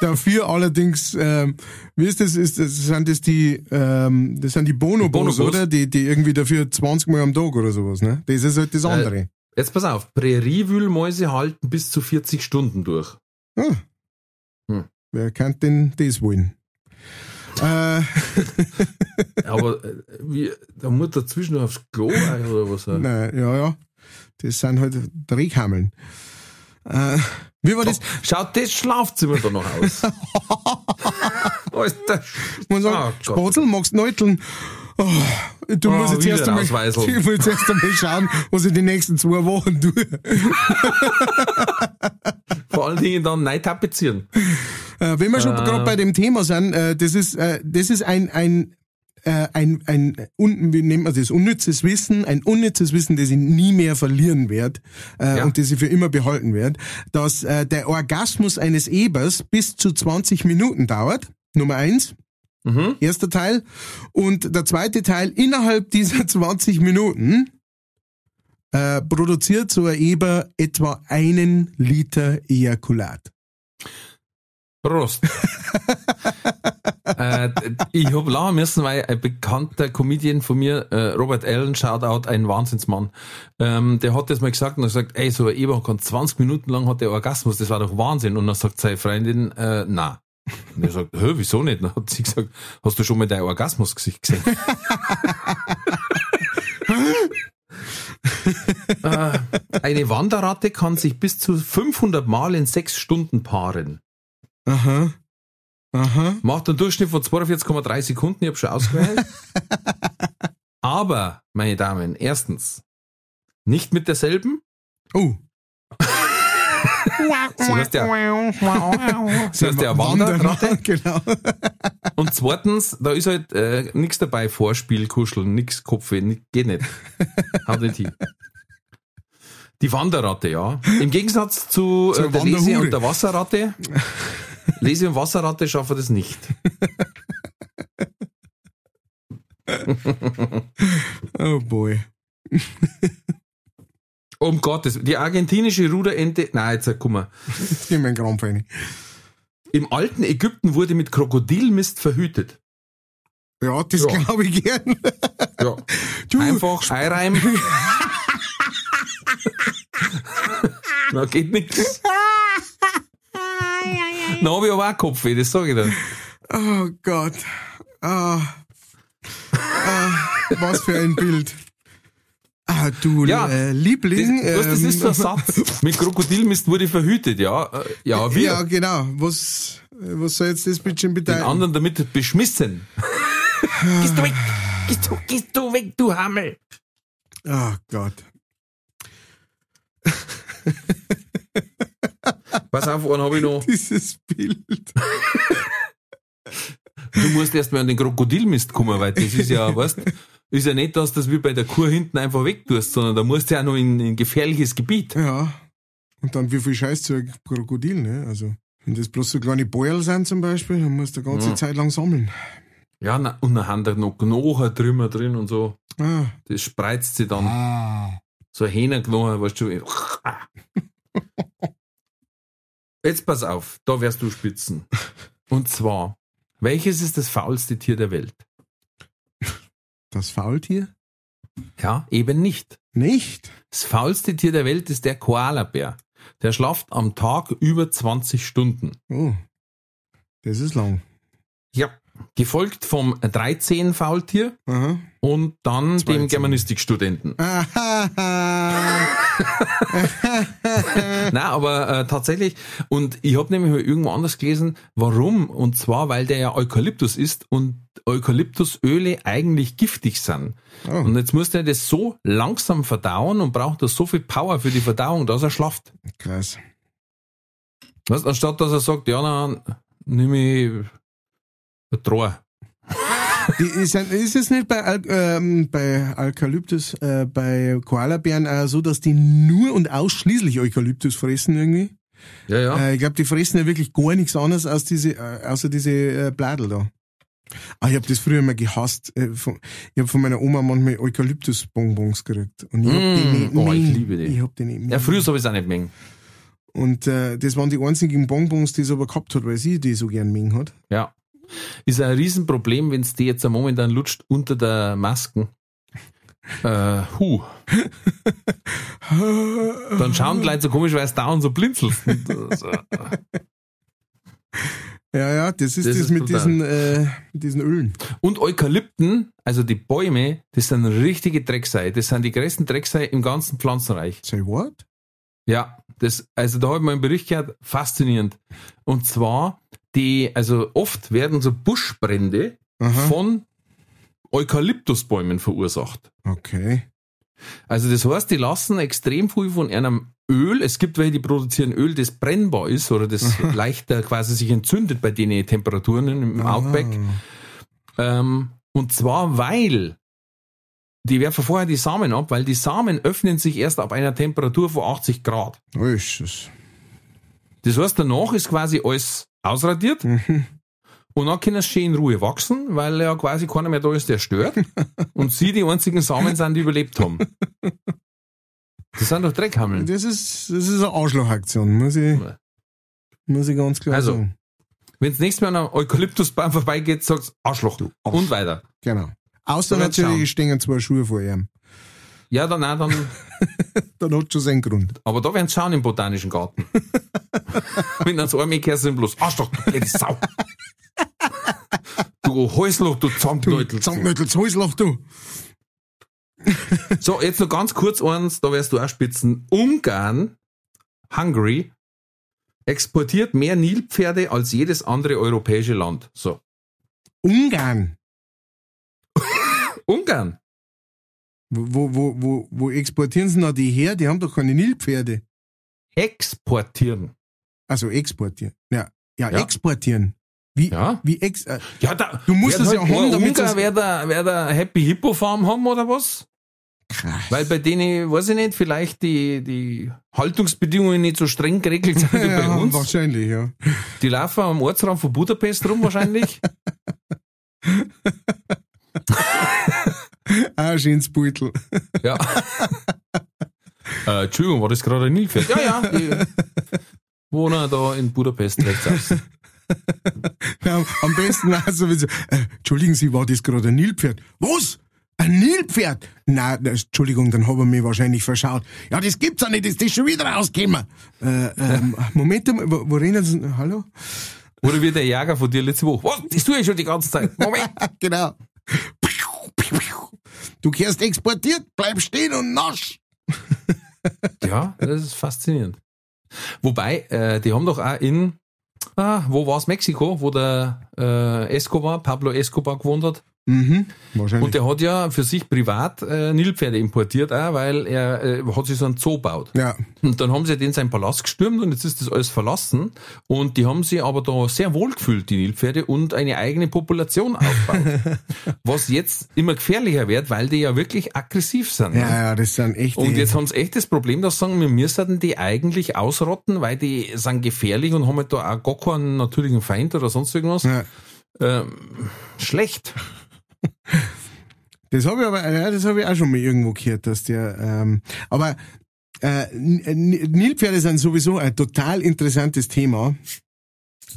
Speaker 1: Dafür allerdings, ähm, wie ist das, ist das, sind das die, ähm, das sind die Bonobos,
Speaker 3: Bonobos.
Speaker 1: oder? Die, die irgendwie dafür 20 Mal am Tag oder sowas, ne? Das ist halt das andere.
Speaker 3: Jetzt pass auf, Präriewühlmäuse halten bis zu 40 Stunden durch.
Speaker 1: Ah.
Speaker 3: Hm.
Speaker 1: Wer kann denn das wollen? Äh,
Speaker 3: Aber äh, wie, da muss dazwischen noch aufs Klo oder was?
Speaker 1: nein, ja, ja. Das sind halt Drehkammeln. Äh, wie war das?
Speaker 3: Schaut das Schlafzimmer da noch aus? Alter,
Speaker 1: Man sagt,
Speaker 3: Ah, Gott.
Speaker 1: Spatzel, magst du Neuteln? Oh, du
Speaker 3: Oh,
Speaker 1: musst jetzt erst einmal, ich muss jetzt erst einmal schauen, was ich die nächsten zwei Wochen tue.
Speaker 3: vor allen Dingen dann neu tapezieren.
Speaker 1: Äh, wenn wir schon
Speaker 3: Äh.
Speaker 1: gerade bei dem Thema sind, äh, das ist, äh, das ist ein, ein, äh, ein, ein, un, wie nennt man das, unnützes Wissen, ein unnützes Wissen, das ich nie mehr verlieren werde äh,
Speaker 3: Ja.
Speaker 1: und das ich für immer behalten werde, dass äh, der Orgasmus eines Ebers bis zu 20 Minuten dauert. Nummer eins.
Speaker 3: Mhm.
Speaker 1: Erster Teil. Und der zweite Teil, innerhalb dieser 20 Minuten äh, produziert so ein Eber etwa einen Liter Ejakulat.
Speaker 3: Prost. äh, ich hab lachen müssen, weil ein bekannter Comedian von mir, äh, Robert Allen, Shoutout, ein Wahnsinnsmann, ähm, der hat das mal gesagt und er sagt, ey, so ein Eber kann 20 Minuten lang hat der Orgasmus, das war doch Wahnsinn. Und dann sagt seine Freundin, äh, na. Und er sagt, hä, wieso nicht? Dann hat sie gesagt, hast du schon mal dein Orgasmusgesicht gesehen? äh, eine Wanderratte kann sich bis zu 500 Mal in sechs Stunden paaren.
Speaker 1: Aha. Aha.
Speaker 3: Macht einen Durchschnitt von 42,3 Sekunden, ich habe schon ausgewählt. Aber, meine Damen, erstens, nicht mit derselben.
Speaker 1: Oh.
Speaker 3: Ja, sie heißt ja Wanderratte.
Speaker 1: Genau.
Speaker 3: Und zweitens, da ist halt äh, nichts dabei, Vorspiel, Kuscheln, nix Kopfweh, nix, geht nicht. Haut nicht hin. Die Wanderratte, ja. Im Gegensatz zu äh, der Lese- und der Wasserratte. Lese- und Wasserratte schaffen das nicht.
Speaker 1: Oh boy.
Speaker 3: Um Gottes, die argentinische Ruderente, nein, jetzt guck mal.
Speaker 1: Jetzt gehen wir Krampf rein.
Speaker 3: Im alten Ägypten wurde mit Krokodilmist verhütet.
Speaker 1: Ja, das
Speaker 3: Ja.
Speaker 1: glaube ich gern.
Speaker 3: Ja.
Speaker 1: Du,
Speaker 3: Einfach einreimen. Na, geht nix. Na, hab ich aber auch Kopfweh, das sag ich dir.
Speaker 1: Oh Gott. Ah. Ah, was für ein Bild. Ah, du
Speaker 3: Ja,
Speaker 1: äh, Liebling.
Speaker 3: Das, was, das
Speaker 1: ähm,
Speaker 3: ist so ein Satz. Mit Krokodilmist wurde verhütet, ja. Ja, wir.
Speaker 1: Ja, genau. Was, was soll jetzt das bitte schon
Speaker 3: Den
Speaker 1: bedeuten?
Speaker 3: anderen damit beschmissen. gehst du weg, gehst du, gehst du weg, du Hammel.
Speaker 1: Oh Gott.
Speaker 3: Pass auf, einen habe ich noch.
Speaker 1: Dieses Bild.
Speaker 3: Du musst erst mal an den Krokodilmist kommen, weil das ist ja, weißt ist ja nicht, dass du das wie bei der Kur hinten einfach wegtust, sondern da musst du ja noch in, in gefährliches Gebiet.
Speaker 1: Ja. Und dann wie viel Scheiß zu einem Krokodil, ne? Also, wenn das bloß so kleine Beuel sind zum Beispiel, dann musst du eine ganze
Speaker 3: Ja.
Speaker 1: Zeit lang sammeln.
Speaker 3: Ja, na, und dann haben da noch Knochen drüber drin und so.
Speaker 1: Ah.
Speaker 3: Das spreizt sich dann.
Speaker 1: ah.
Speaker 3: So ein Hähnerknochen, weißt du. Jetzt pass auf, da wirst du spitzen. Und zwar, welches ist das faulste Tier der Welt?
Speaker 1: Das Faultier?
Speaker 3: Ja, eben nicht.
Speaker 1: Nicht.
Speaker 3: Das faulste Tier der Welt ist der Koalabär. Der schlaft am Tag über 20 Stunden.
Speaker 1: Oh. Das ist lang.
Speaker 3: Ja. Gefolgt vom 13 Faultier,
Speaker 1: Aha.
Speaker 3: und dann dem
Speaker 1: Zimmer.
Speaker 3: Germanistikstudenten. Nein, aber äh, tatsächlich, und ich habe nämlich mal irgendwo anders gelesen, warum, und zwar, weil der ja Eukalyptus ist und Eukalyptusöle eigentlich giftig sind.
Speaker 1: Oh.
Speaker 3: Und jetzt muss der das so langsam verdauen und braucht das so viel Power für die Verdauung, dass er schlaft.
Speaker 1: Krass.
Speaker 3: Weißt, anstatt dass er sagt, ja, dann nimm ich ein Trohr.
Speaker 1: Ist, ist es nicht bei, Al ähm, bei Eukalyptus, äh, bei Koalabären auch so, dass die nur und ausschließlich Eukalyptus fressen irgendwie?
Speaker 3: Ja, ja.
Speaker 1: Äh, ich glaube, die fressen ja wirklich gar nichts anderes als diese, äh, außer diese äh, Bladel da. Ah, ich habe das früher mal gehasst. Äh, von, ich habe von meiner Oma manchmal Eukalyptus-Bonbons gekriegt. Und ich hab
Speaker 3: Mm,
Speaker 1: die nicht
Speaker 3: oh, ich liebe die.
Speaker 1: Ich hab die nicht mehr.
Speaker 3: ja, früher habe ich es auch nicht mengen.
Speaker 1: Und äh, das waren die einzigen Bonbons, die sie aber gehabt hat, weil sie die so gern mengen hat.
Speaker 3: Ja. Ist ein Riesenproblem, wenn es die jetzt momentan lutscht unter der Masken. Äh, hu. Dann schauen die Leute so komisch, weil es da und so so.
Speaker 1: Ja, ja, das ist
Speaker 3: Das
Speaker 1: das,
Speaker 3: ist
Speaker 1: mit,
Speaker 3: brutal.
Speaker 1: diesen, äh, mit diesen Ölen.
Speaker 3: Und Eukalypten, also die Bäume, das sind richtige Drecksei. Das sind die größten Drecksei im ganzen Pflanzenreich.
Speaker 1: Say what?
Speaker 3: Ja, das, also da habe ich mal einen Bericht gehört, faszinierend. Und zwar, die, also oft werden so Buschbrände
Speaker 1: Aha.
Speaker 3: von Eukalyptusbäumen verursacht.
Speaker 1: Okay.
Speaker 3: Also das heißt, die lassen extrem viel von einem Öl. Es gibt welche, die produzieren Öl, das brennbar ist oder das leichter quasi sich entzündet bei den Temperaturen im Outback.
Speaker 1: Ah.
Speaker 3: Ähm, und zwar, weil die werfen vorher die Samen ab, weil die Samen öffnen sich erst ab einer Temperatur von 80 Grad.
Speaker 1: Oh, ist. Das
Speaker 3: heißt, danach ist quasi alles ausradiert
Speaker 1: Mhm.
Speaker 3: und dann können sie schön in Ruhe wachsen, weil ja quasi keiner mehr da ist, der stört. und sie die einzigen Samen sind, die überlebt haben. Das sind doch Dreckhammeln.
Speaker 1: Das ist, das ist eine Arschlochaktion, muss ich, muss ich ganz klar
Speaker 3: Also,
Speaker 1: sagen.
Speaker 3: Wenn das nächste Mal an einem Eukalyptusbaum vorbeigeht, sagst Arschloch.
Speaker 1: Du.
Speaker 3: Und weiter.
Speaker 1: Genau. Außer natürlich stehen zwei Schuhe vor ihm.
Speaker 3: Ja, dann auch dann,
Speaker 1: Dann hat schon seinen Grund.
Speaker 3: aber da werden sie schauen im Botanischen Garten. Wenn dann so einmal du bloß, Arschloch, du Sau. Du Häusloch, du Zampneutel.
Speaker 1: Zanknötels Häuslach, du.
Speaker 3: So, jetzt noch ganz kurz eins, da wirst du auch spitzen. Ungarn, Hungary, exportiert mehr Nilpferde als jedes andere europäische Land. So.
Speaker 1: Ungarn.
Speaker 3: Ungarn.
Speaker 1: Wo, wo, wo, wo exportieren sie noch die her? Die haben doch keine Nilpferde.
Speaker 3: Exportieren.
Speaker 1: Also exportieren. Ja, ja,
Speaker 3: Ja.
Speaker 1: exportieren. Wie,
Speaker 3: Ja.
Speaker 1: wie ex, äh,
Speaker 3: Ja, da,
Speaker 1: Du musst
Speaker 3: wer
Speaker 1: es ja
Speaker 3: halt
Speaker 1: haben, damit
Speaker 3: Ungar,
Speaker 1: das-
Speaker 3: wer da, wer da Happy Hippo Farm haben oder was?
Speaker 1: krass.
Speaker 3: Weil bei denen, weiß ich nicht, vielleicht die, die Haltungsbedingungen nicht so streng geregelt sind wie bei
Speaker 1: ja,
Speaker 3: uns.
Speaker 1: wahrscheinlich, ja.
Speaker 3: Die laufen am Ortsraum von Budapest rum wahrscheinlich.
Speaker 1: Ah, schönes Beutel.
Speaker 3: ja. äh, Entschuldigung, war das gerade ein Nilpferd? Ja, ja. Wohnen da in Budapest rechts außen.
Speaker 1: Ja, am besten auch sowieso. Äh, Entschuldigen Sie, war das gerade ein Nilpferd? Was? Ein Nilpferd? Na, Entschuldigung, dann haben wir mich wahrscheinlich verschaut. Ja, das gibt's ja nicht, ist das schon wieder rausgekommen? Äh, ähm, Moment mal, wo, wo reden Sie? Hallo?
Speaker 3: Oder wie der Jäger von dir letzte Woche. Was? Das tue ich schon die ganze Zeit. Moment.
Speaker 1: genau. Du kehrst exportiert, bleib stehen und nasch.
Speaker 3: Ja, das ist faszinierend. Wobei, äh, die haben doch auch in, ah, wo war's Mexiko, wo der äh, Escobar, Pablo Escobar gewohnt hat.
Speaker 1: Mhm, wahrscheinlich.
Speaker 3: Und der hat ja für sich privat äh, Nilpferde importiert, auch, weil er äh, hat sich so einen Zoo gebaut.
Speaker 1: ja,
Speaker 3: Und dann haben sie den seinen Palast gestürmt und jetzt ist das alles verlassen. Und die haben sich aber da sehr wohl gefühlt, die Nilpferde, und eine eigene Population aufgebaut. was jetzt immer gefährlicher wird, weil die ja wirklich aggressiv sind. ne?
Speaker 1: ja, ja, das sind echt.
Speaker 3: Und jetzt haben sie echt das Problem, dass sie sagen, wir müssen die eigentlich ausrotten, weil die sind gefährlich und haben halt da auch gar keinen natürlichen Feind oder sonst irgendwas.
Speaker 1: ja.
Speaker 3: Ähm, schlecht.
Speaker 1: Das habe ich aber, ja, das habe ich auch schon mal irgendwo gehört, dass der, ähm, aber äh, N- Nilpferde sind sowieso ein total interessantes Thema,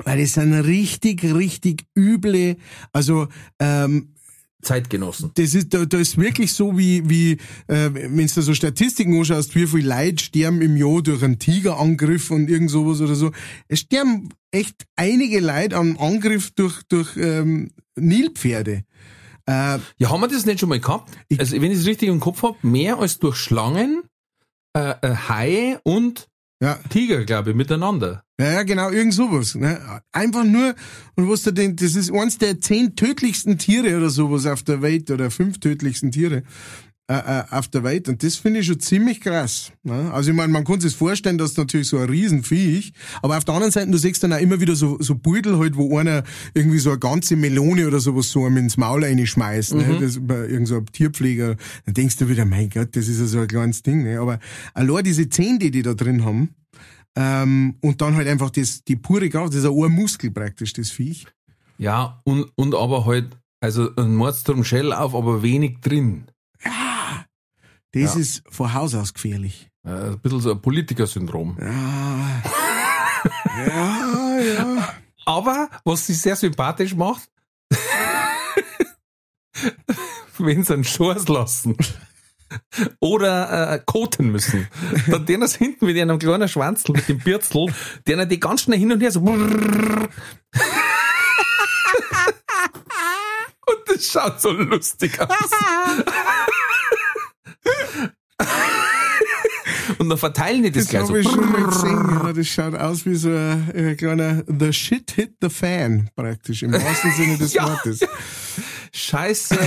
Speaker 1: weil das sind richtig, richtig üble, also ähm,
Speaker 3: Zeitgenossen.
Speaker 1: das ist, da, da ist wirklich so wie, wie äh, wenn du so Statistiken anschaust, wie viele Leute sterben im Jahr durch einen Tigerangriff und irgend sowas oder so. Es sterben echt einige Leute am Angriff durch, durch ähm, Nilpferde. Äh,
Speaker 3: Ja, haben wir das nicht schon mal gehabt?
Speaker 1: Ich-
Speaker 3: also, wenn ich es richtig im Kopf habe, mehr als durch Schlangen, äh, äh, Haie und
Speaker 1: ja,
Speaker 3: Tiger, glaube ich, miteinander.
Speaker 1: ja, ja, genau, irgend sowas. Ne? Einfach nur, und was du denkst, das ist eins der zehn tödlichsten Tiere oder sowas auf der Welt oder fünf tödlichsten Tiere äh, äh, auf der Welt. Und das finde ich schon ziemlich krass. Ne? Also ich meine, man kann sich vorstellen, dass natürlich so ein Riesenviech, aber auf der anderen Seite, du siehst dann auch immer wieder so, so Beutel halt, wo einer irgendwie so eine ganze Melone oder sowas so einem ins Maul reinschmeißt, ne? das, bei irgend so ein Tierpfleger. Dann denkst du wieder, mein Gott, das ist ja so ein kleines Ding. Ne? Aber allein diese Zähne, die die da drin haben, ähm, und dann halt einfach das, die pure Kraft, das ist ein Ohrmuskel praktisch, das Viech.
Speaker 3: Ja, und, und aber halt, also ein Mordstrom Shell auf, aber wenig drin.
Speaker 1: Das
Speaker 3: Ja.
Speaker 1: ist von Haus aus gefährlich.
Speaker 3: Äh, ein bisschen so ein Politikersyndrom.
Speaker 1: Ja, ja, ja.
Speaker 3: Aber, was sie sehr sympathisch macht, wenn sie einen Schors lassen oder äh, koten müssen, dann den das hinten mit einem kleinen Schwanzel, mit dem Birzel, den die ganz schnell hin und her so und das schaut so lustig aus. und dann verteilen die das,
Speaker 1: Das
Speaker 3: gleich so.
Speaker 1: ich schon mal gesehen. Das schaut aus wie so ein, ein kleiner The Shit Hit the Fan, praktisch, im wahrsten Sinne des
Speaker 3: Ja.
Speaker 1: Wortes.
Speaker 3: Scheiße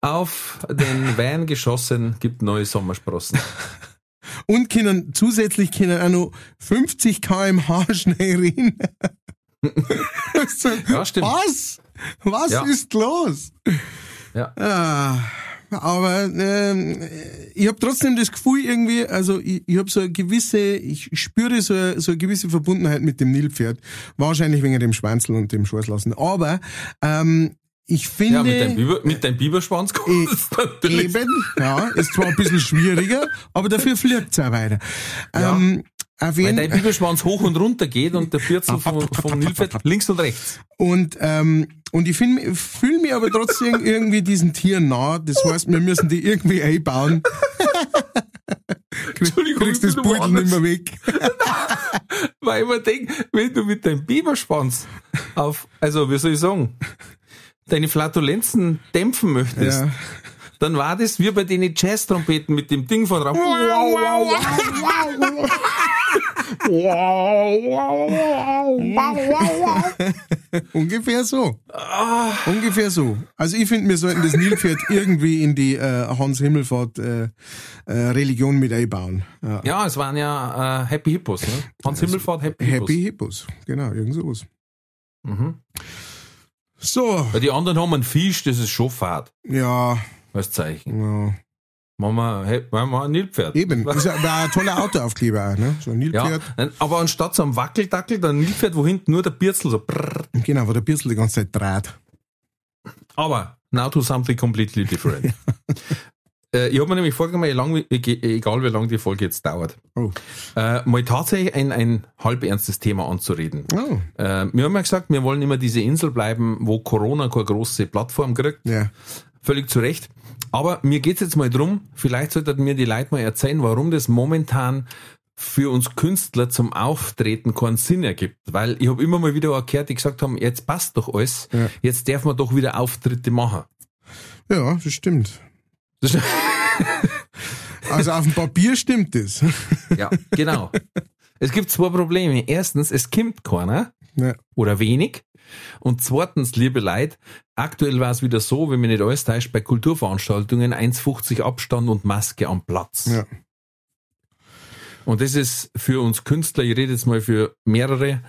Speaker 3: auf den Van geschossen, gibt neue Sommersprossen.
Speaker 1: Und können zusätzlich können auch noch 50 kmh schnell. So,
Speaker 3: Ja, stimmt.
Speaker 1: Was? Was
Speaker 3: Ja.
Speaker 1: ist los?
Speaker 3: Ja.
Speaker 1: Ah, aber ähm, ich habe trotzdem das Gefühl irgendwie, also ich, ich habe so eine gewisse, ich spüre so, eine- so eine gewisse Verbundenheit mit dem Nilpferd. Wahrscheinlich wegen dem Schwanzel und dem Schorslassen. Aber ähm, ich finde...
Speaker 3: Ja, mit deinem, Biber, mit deinem Biberschwanz kommt es natürlich.
Speaker 1: Eben, ja, ist zwar ein bisschen schwieriger, aber dafür fliegt's auch weiter. Ähm, auf
Speaker 3: Weil
Speaker 1: jeden,
Speaker 3: dein Biberschwanz hoch und runter geht und der Bürzel vom, vom Nilpferd links und rechts.
Speaker 1: und, ähm, und ich fühle fühl mich aber trotzdem irgendwie diesen Tieren nah. Das heißt, wir müssen die irgendwie einbauen.
Speaker 3: Entschuldigung,
Speaker 1: Kriegst das Beutel nicht mehr weg.
Speaker 3: Weil ich mir denke, wenn du mit deinem Biberschwanz auf, also wie soll ich sagen, deine Flatulenzen dämpfen möchtest,
Speaker 1: Ja.
Speaker 3: Dann war das wie bei den Jazz-Trompeten mit dem Ding von drauf. Wow, wow, wow.
Speaker 1: Ungefähr so.
Speaker 3: Ah.
Speaker 1: Ungefähr so. Also ich finde, wir sollten das Nilpferd irgendwie in die äh, Hans Himmelfahrt äh, äh, Religion mit einbauen. Ja.
Speaker 3: Ja, es waren ja äh, Happy Hippos, ne? Hans Himmelfahrt, Happy Hippos.
Speaker 1: Happy Hippos. Genau, irgend sowas.
Speaker 3: Mhm.
Speaker 1: So,
Speaker 3: Weil die anderen haben einen Fisch, das ist schon fad,
Speaker 1: ja,
Speaker 3: als Zeichen.
Speaker 1: ja.
Speaker 3: Machen wir, hey, wir ein Nilpferd.
Speaker 1: Eben. Das ist ja war ein toller Autoaufkleber ne? So ein
Speaker 3: Ja,
Speaker 1: Nilpferd.
Speaker 3: aber anstatt so einem Wackeldackel, dann ein Nilpferd, wo hinten nur der Birzel so brrr.
Speaker 1: Genau, wo der Birsel die ganze Zeit dreht.
Speaker 3: Aber now to something completely different. äh, ich habe mir nämlich vorgenommen, egal wie- egal wie lange die Folge jetzt dauert,
Speaker 1: Oh.
Speaker 3: äh, mal tatsächlich ein, ein halb ernstes Thema anzureden.
Speaker 1: Oh,
Speaker 3: Äh, wir haben ja gesagt, wir wollen immer diese Insel bleiben, wo Corona keine große Plattform kriegt.
Speaker 1: ja.
Speaker 3: Völlig zu Recht. Aber mir geht's jetzt mal drum, vielleicht sollten mir die Leute mal erzählen, warum das momentan für uns Künstler zum Auftreten keinen Sinn ergibt. Weil ich habe immer mal wieder gehört, die gesagt haben, jetzt passt doch alles,
Speaker 1: Ja.
Speaker 3: jetzt darf man doch wieder Auftritte machen.
Speaker 1: Ja, das stimmt.
Speaker 3: Das,
Speaker 1: Also auf dem Papier stimmt das.
Speaker 3: ja, genau. Es gibt zwei Probleme. Erstens, es kommt keiner
Speaker 1: Ja.
Speaker 3: oder wenig. Und zweitens, liebe Leute, aktuell war es wieder so, wenn mir nicht alles täuscht, bei Kulturveranstaltungen 1,50 Abstand und Maske am Platz.
Speaker 1: Ja.
Speaker 3: Und das ist für uns Künstler, ich rede jetzt mal für mehrere,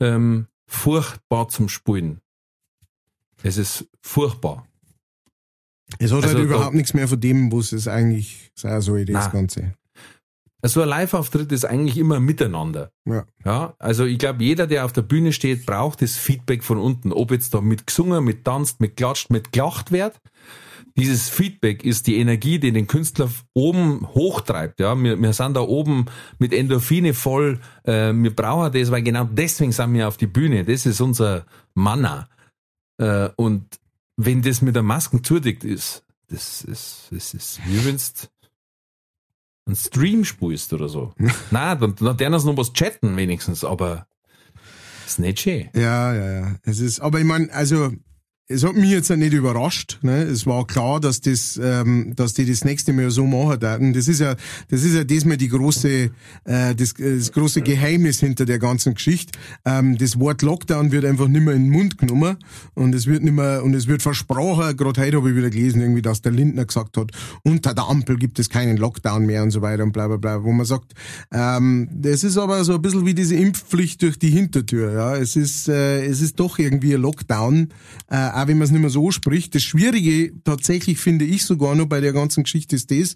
Speaker 3: ähm, furchtbar zum Spulen. Es ist furchtbar.
Speaker 1: Es hat
Speaker 3: Also
Speaker 1: halt
Speaker 3: da-
Speaker 1: überhaupt nichts mehr von dem, was es eigentlich sein soll, das
Speaker 3: Nein.
Speaker 1: Ganze.
Speaker 3: So ein Live-Auftritt ist eigentlich immer miteinander.
Speaker 1: Ja.
Speaker 3: Ja, also ich glaube, jeder, der auf der Bühne steht, braucht das Feedback von unten. Ob jetzt da mit gesungen, mit tanzt, mit klatscht, mit gelacht wird. Dieses Feedback ist die Energie, die den Künstler oben hochtreibt. Ja, wir, wir sind da oben mit Endorphine voll. Äh, wir brauchen das, weil genau deswegen sind wir auf die Bühne. Das ist unser Manna. Äh, und wenn das mit der Masken zudeckt ist, das ist, das ist wie wenn's einen Stream spulst oder so. Nein, dann, dann deren noch was chatten wenigstens, aber ist nicht schön.
Speaker 1: Ja, ja, ja. Es ist, aber ich meine, also es hat mich jetzt nicht überrascht. Ne? Es war klar, dass das, ähm, dass die das nächste Mal so machen werden. Das ist ja, das ist ja diesmal die große, äh, das, das große Geheimnis hinter der ganzen Geschichte. Ähm, das Wort Lockdown wird einfach nicht mehr in den Mund genommen und es wird nicht mehr und es wird versprochen. Gerade heute habe ich wieder gelesen, irgendwie, dass der Lindner gesagt hat, unter der Ampel gibt es keinen Lockdown mehr und so weiter und bla bla bla. Wo man sagt, ähm, das ist aber so ein bisschen wie diese Impfpflicht durch die Hintertür. Ja, es ist, äh, es ist doch irgendwie ein Lockdown. Äh, auch wenn man es nicht mehr so spricht. Das Schwierige tatsächlich finde ich sogar noch bei der ganzen Geschichte ist das,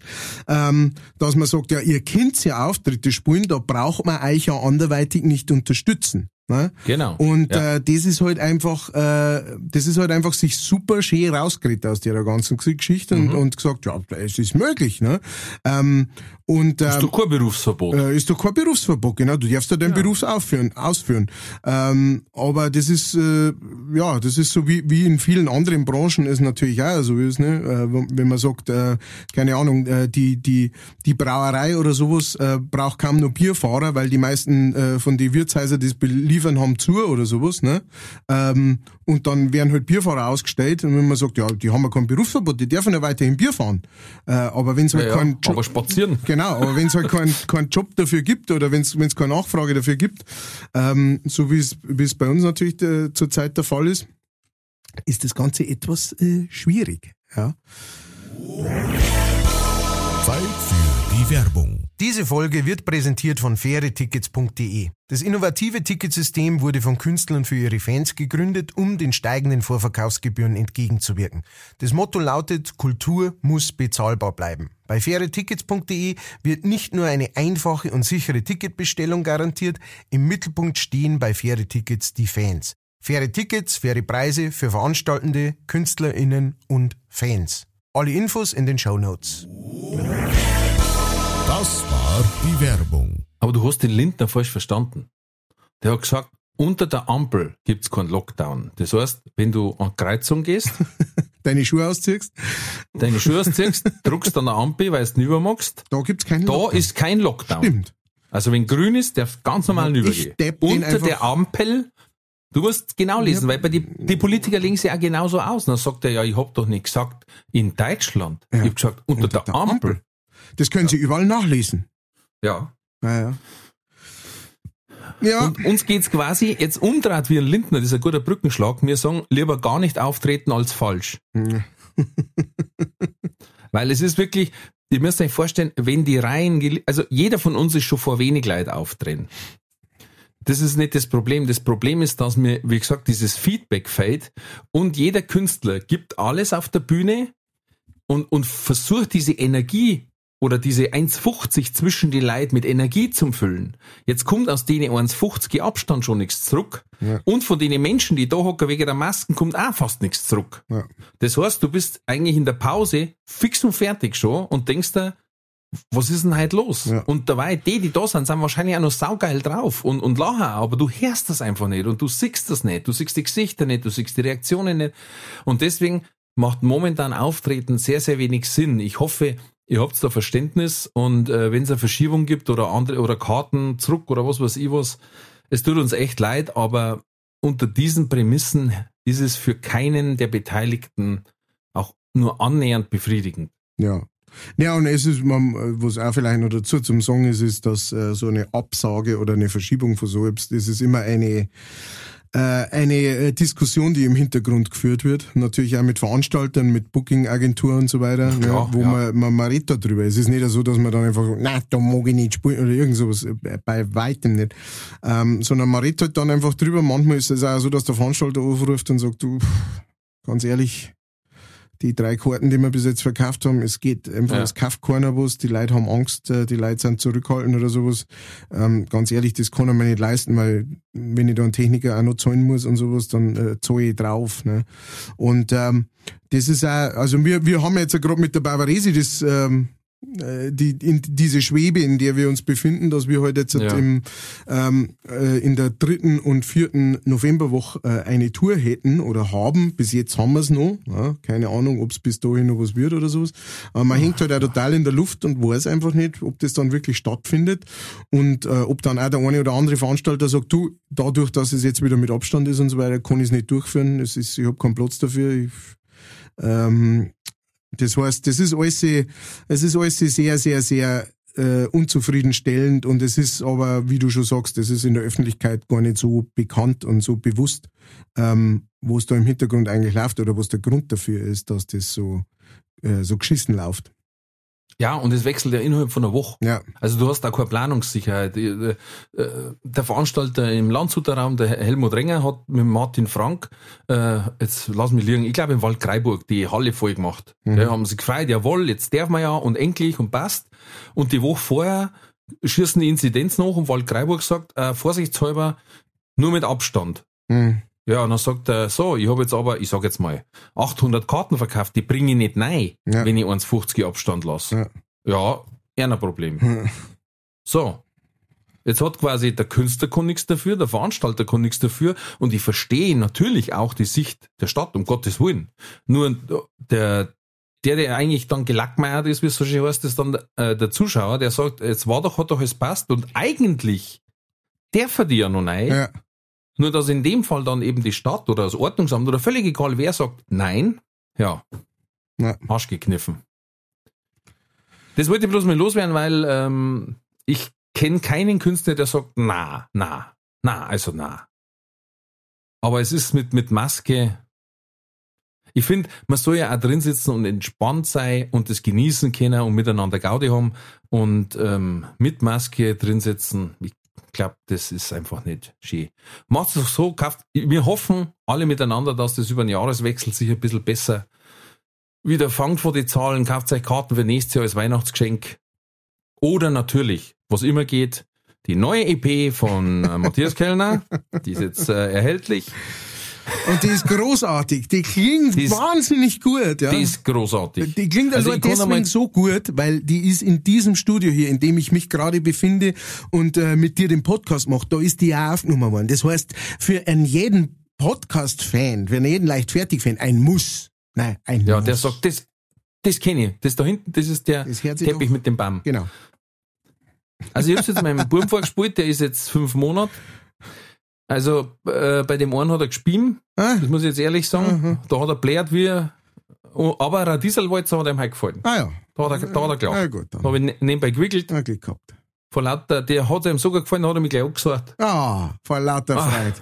Speaker 1: ähm, dass man sagt, ja, ihr könnt ja Auftritte spielen, da braucht man euch ja anderweitig nicht unterstützen. Ne?
Speaker 3: Genau.
Speaker 1: Und
Speaker 3: Ja.
Speaker 1: äh, das ist halt einfach, äh, das ist halt einfach sich super schön rausgeredet aus der ganzen Geschichte
Speaker 3: Mhm.
Speaker 1: und, und gesagt, ja, es ist möglich. Ne? Ähm, und
Speaker 3: Ist
Speaker 1: ähm,
Speaker 3: doch kein Berufsverbot.
Speaker 1: äh, ist doch kein Berufsverbot, genau. Du darfst ja deinen Beruf ausführen. ausführen. Ähm, aber das ist, äh, ja, das ist so wie, wie in vielen anderen Branchen ist natürlich auch so ist, ne? Äh, wenn man sagt, äh, keine Ahnung, äh, die, die, die Brauerei oder sowas äh, braucht kaum noch Bierfahrer, weil die meisten äh, von den Wirtshäusern, die es beliefern, haben zu oder sowas, ne? Ähm, und dann werden halt Bierfahrer ausgestellt und wenn man sagt, ja, die haben ja kein Berufsverbot, die dürfen ja weiterhin Bier fahren. Äh, aber wenn es halt
Speaker 3: ja, ja,
Speaker 1: kein Job,
Speaker 3: aber spazieren.
Speaker 1: Genau, aber wenn es halt keinen keinen Job dafür gibt oder wenn es keine Nachfrage dafür gibt, ähm, so wie es wie es bei uns natürlich äh, zurzeit der Fall ist, ist das Ganze etwas äh, schwierig. Ja.
Speaker 2: Zeit für die Werbung.
Speaker 4: Diese Folge wird präsentiert von fairetickets.de. Das innovative Ticketsystem wurde von Künstlern für ihre Fans gegründet, um den steigenden Vorverkaufsgebühren entgegenzuwirken. Das Motto lautet, Kultur muss bezahlbar bleiben. Bei fairetickets.de wird nicht nur eine einfache und sichere Ticketbestellung garantiert, im Mittelpunkt stehen bei Faire Tickets die Fans. Faire Tickets, faire Preise für Veranstaltende, KünstlerInnen und Fans. Alle Infos in den Show Notes.
Speaker 2: Das war die Werbung.
Speaker 3: Aber du hast den Lindner falsch verstanden. Der hat gesagt, unter der Ampel gibt's keinen Lockdown. Das heißt, wenn du an Kreuzung gehst,
Speaker 1: Deine Schuhe ausziehst,
Speaker 3: deine Schuhe ausziehst, druckst an der Ampel, weil du nicht magst,
Speaker 1: da gibt's keinen
Speaker 3: da
Speaker 1: Lockdown.
Speaker 3: ist kein Lockdown.
Speaker 1: Stimmt.
Speaker 3: Also wenn grün ist, darfst du ganz normal übergehen. Unter der Ampel, du musst genau lesen, weil bei die, die Politiker legen sie auch genauso aus. Dann sagt er, ja, ich hab doch nicht gesagt, in Deutschland.
Speaker 1: Ja.
Speaker 3: Ich hab gesagt, unter, der, Ampel.
Speaker 1: Das können Sie überall nachlesen.
Speaker 3: Ja.
Speaker 1: Ja, ja. Ja,
Speaker 3: Und uns geht's quasi jetzt umdreht wie ein Lindner, das ist ein guter Brückenschlag. Wir sagen, lieber gar nicht auftreten als falsch.
Speaker 1: Ja.
Speaker 3: Weil es ist wirklich, ihr müsst euch vorstellen, wenn die Reihen, also jeder von uns ist schon vor wenig Leid auftreten. Das ist nicht das Problem. Das Problem ist, dass mir, wie gesagt, dieses Feedback fällt und jeder Künstler gibt alles auf der Bühne und, und versucht diese Energie oder diese 1,50 zwischen die Leute mit Energie zum Füllen. Jetzt kommt aus denen 1,50 Abstand schon nichts zurück.
Speaker 1: Ja.
Speaker 3: Und von den Menschen, die da hocken wegen der Masken, kommt auch fast nichts zurück.
Speaker 1: ja.
Speaker 3: Das heißt, du bist eigentlich in der Pause fix und fertig schon und denkst dir, was ist denn heute los?
Speaker 1: Ja.
Speaker 3: Und dabei, die, die da sind, sind wahrscheinlich auch noch saugeil drauf und, und lachen auch, aber du hörst das einfach nicht und du siehst das nicht, du siehst die Gesichter nicht, du siehst die Reaktionen nicht. Und deswegen macht momentan Auftreten sehr, sehr wenig Sinn. Ich hoffe, ihr habt da Verständnis und äh, wenn es eine Verschiebung gibt oder andere oder Karten zurück oder was weiß ich was, es tut uns echt leid, aber unter diesen Prämissen ist es für keinen der Beteiligten auch nur annähernd befriedigend.
Speaker 1: Ja. Ja, und es ist, was auch vielleicht noch dazu zum Sagen ist, ist, dass äh, so eine Absage oder eine Verschiebung von so etwas, das ist immer eine, eine äh, Diskussion, die im Hintergrund geführt wird. Natürlich auch mit Veranstaltern, mit Booking-Agenturen und so weiter,
Speaker 3: Klar,
Speaker 1: ne, wo
Speaker 3: ja.
Speaker 1: man, man, man redet darüber. Es ist nicht so, dass man dann einfach sagt, nein, da mag ich nicht spielen oder irgend sowas, äh, bei weitem nicht. Ähm, sondern man redet halt dann einfach drüber. Manchmal ist es auch so, dass der Veranstalter aufruft und sagt, du, ganz ehrlich, die drei Karten, die wir bis jetzt verkauft haben, es geht einfach,
Speaker 3: Ja.
Speaker 1: es kauft keiner was, die Leute haben Angst, äh, die Leute sind zurückhaltend oder sowas. Ähm, ganz ehrlich, das kann ich mir nicht leisten, weil wenn ich da einen Techniker auch noch zahlen muss und sowas, dann äh, zahle ich drauf. Ne? Und ähm, das ist auch, also wir, wir haben jetzt ja gerade mit der Bavaresi das ähm, äh, die, in diese Schwebe, in der wir uns befinden, dass wir heute jetzt
Speaker 3: Ja.
Speaker 1: im, ähm, äh, in der dritten und vierten Novemberwoche äh, eine Tour hätten oder haben. Bis jetzt haben wir es noch. Ja, keine Ahnung, ob es bis dahin noch was wird oder sowas. Aber man hängt halt auch total in der Luft und weiß einfach nicht, ob das dann wirklich stattfindet und äh, ob dann auch der eine oder andere Veranstalter sagt, du, dadurch, dass es jetzt wieder mit Abstand ist und so weiter, kann ich es nicht durchführen. Es ist, ich habe keinen Platz dafür. Ich, ähm, das heißt, das ist alles, es ist alles sehr, sehr, sehr äh, unzufriedenstellend und es ist aber, wie du schon sagst, das ist in der Öffentlichkeit gar nicht so bekannt und so bewusst, ähm, wo es da im Hintergrund eigentlich läuft oder was der Grund dafür ist, dass das so, äh, so geschissen läuft.
Speaker 3: Ja, und es wechselt ja innerhalb von einer Woche.
Speaker 1: Ja,
Speaker 3: Also du hast da keine Planungssicherheit. Äh, äh, Der Veranstalter im Landshuter Raum, der Helmut Renger, hat mit Martin Frank, äh, jetzt lass mich liegen, ich glaube im Wald Greiburg die Halle voll gemacht.
Speaker 1: Mhm.
Speaker 3: Ja, haben sie gefreut, jawohl, jetzt darf man ja und endlich und passt. Und die Woche vorher schießen die Inzidenz nach und Wald Greiburg sagt, äh, vorsichtshalber, nur mit Abstand.
Speaker 1: hm.
Speaker 3: Ja, und dann sagt er, so, ich habe jetzt aber, ich sag jetzt mal, 800 Karten verkauft, die bringe ich nicht rein,
Speaker 1: Ja.
Speaker 3: wenn ich 1,50 Abstand lasse.
Speaker 1: Ja.
Speaker 3: Ja, eher ein Problem.
Speaker 1: Hm.
Speaker 3: So. Jetzt hat quasi der Künstler kann nichts dafür, der Veranstalter kann nichts dafür und ich verstehe natürlich auch die Sicht der Stadt, um Gottes Willen. Nur der, der, der eigentlich dann gelackmeiert ist, wie es so schön heißt, ist dann äh, der Zuschauer, der sagt, jetzt war doch, hat doch es passt und eigentlich darf er die ja noch rein.
Speaker 1: ja,
Speaker 3: Nur dass in dem Fall dann eben die Stadt oder das Ordnungsamt oder völlig egal wer sagt nein, ja,
Speaker 1: Ja.
Speaker 3: Arsch gekniffen. Das wollte ich bloß mal loswerden, weil ähm, ich kenne keinen Künstler, der sagt na, na, na, also na. Aber es ist mit, mit Maske. Ich finde, man soll ja auch drin sitzen und entspannt sein und das genießen können und miteinander Gaudi haben und ähm, mit Maske drin sitzen. Ich glaube, das ist einfach nicht schön. Macht es doch so, kauft, wir hoffen alle miteinander, dass das über den Jahreswechsel sich ein bisschen besser wieder fangt vor die Zahlen, kauft euch Karten für nächstes Jahr als Weihnachtsgeschenk. Oder natürlich, was immer geht, die neue EP von äh, Matthias Kellner, die ist jetzt äh, erhältlich.
Speaker 1: Und die ist großartig. Die klingt
Speaker 3: Die ist-
Speaker 1: wahnsinnig gut, ja.
Speaker 3: Die ist großartig.
Speaker 1: Die klingt
Speaker 3: Also
Speaker 1: also deswegen so gut, weil die ist in diesem Studio hier, in dem ich mich gerade befinde und äh, mit dir den Podcast mache, da ist die auch aufgenommen worden. Das heißt, für einen jeden Podcast-Fan, für einen jeden Leichtfertig-Fan, ein Muss. Nein, ein
Speaker 3: Ja,
Speaker 1: Muss.
Speaker 3: der sagt, das, das kenne ich. Das da hinten, das ist der
Speaker 1: Das
Speaker 3: Teppich mit dem Baum.
Speaker 1: Genau.
Speaker 3: Also ich hab's jetzt meinem Buben vorgespielt, der ist jetzt fünf Monate. Also äh, bei dem einen hat er gespielt,
Speaker 1: Ah,
Speaker 3: das muss ich jetzt ehrlich sagen.
Speaker 1: Mhm.
Speaker 3: Da hat er blärt wie, aber ein Dieselwalzer hat ihm halt gefallen.
Speaker 1: ah ja.
Speaker 3: Da hat er, da hat er
Speaker 1: Ah,
Speaker 3: gelacht.
Speaker 1: gut,
Speaker 3: Da
Speaker 1: dann.
Speaker 3: habe ich ne- nebenbei gewickelt.
Speaker 1: Ah, Glück gehabt.
Speaker 3: Vor lauter, der hat ihm sogar gefallen, da hat er mich gleich angesagt.
Speaker 1: Ah, vor lauter
Speaker 3: Ah.
Speaker 1: Freude.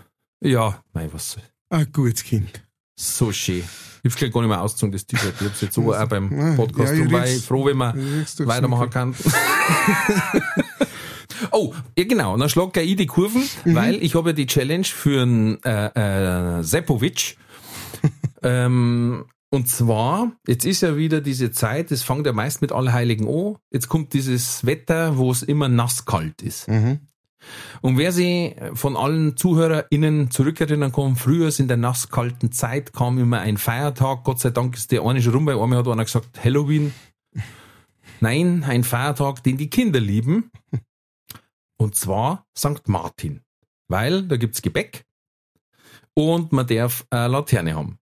Speaker 3: Ja, nein, was,
Speaker 1: Ein gutes Kind.
Speaker 3: so schön. Ich gleich gar nicht mehr ausgezogen, das T-Shirt. Ich hab's jetzt so auch beim
Speaker 1: Ah,
Speaker 3: Podcast.
Speaker 1: ja, ich
Speaker 3: froh, wenn man weitermachen kann. oh, ja genau. Und dann schlag gleich ich die Kurven,
Speaker 1: Mhm.
Speaker 3: weil ich habe ja die Challenge für einen äh, äh, Sepovic. ähm, und zwar, jetzt ist ja wieder diese Zeit, es fängt ja meist mit Allerheiligen an. Jetzt kommt dieses Wetter, wo es immer nasskalt ist.
Speaker 1: Mhm.
Speaker 3: Und wer sich von allen ZuhörerInnen zurückerinnern kann, früher in der nasskalten Zeit kam immer ein Feiertag. Gott sei Dank ist der eine schon rum. Bei einmal hat einer gesagt, Halloween. Nein, ein Feiertag, den die Kinder lieben. Und zwar St. Martin. Weil da gibt's Gebäck und man darf eine Laterne haben.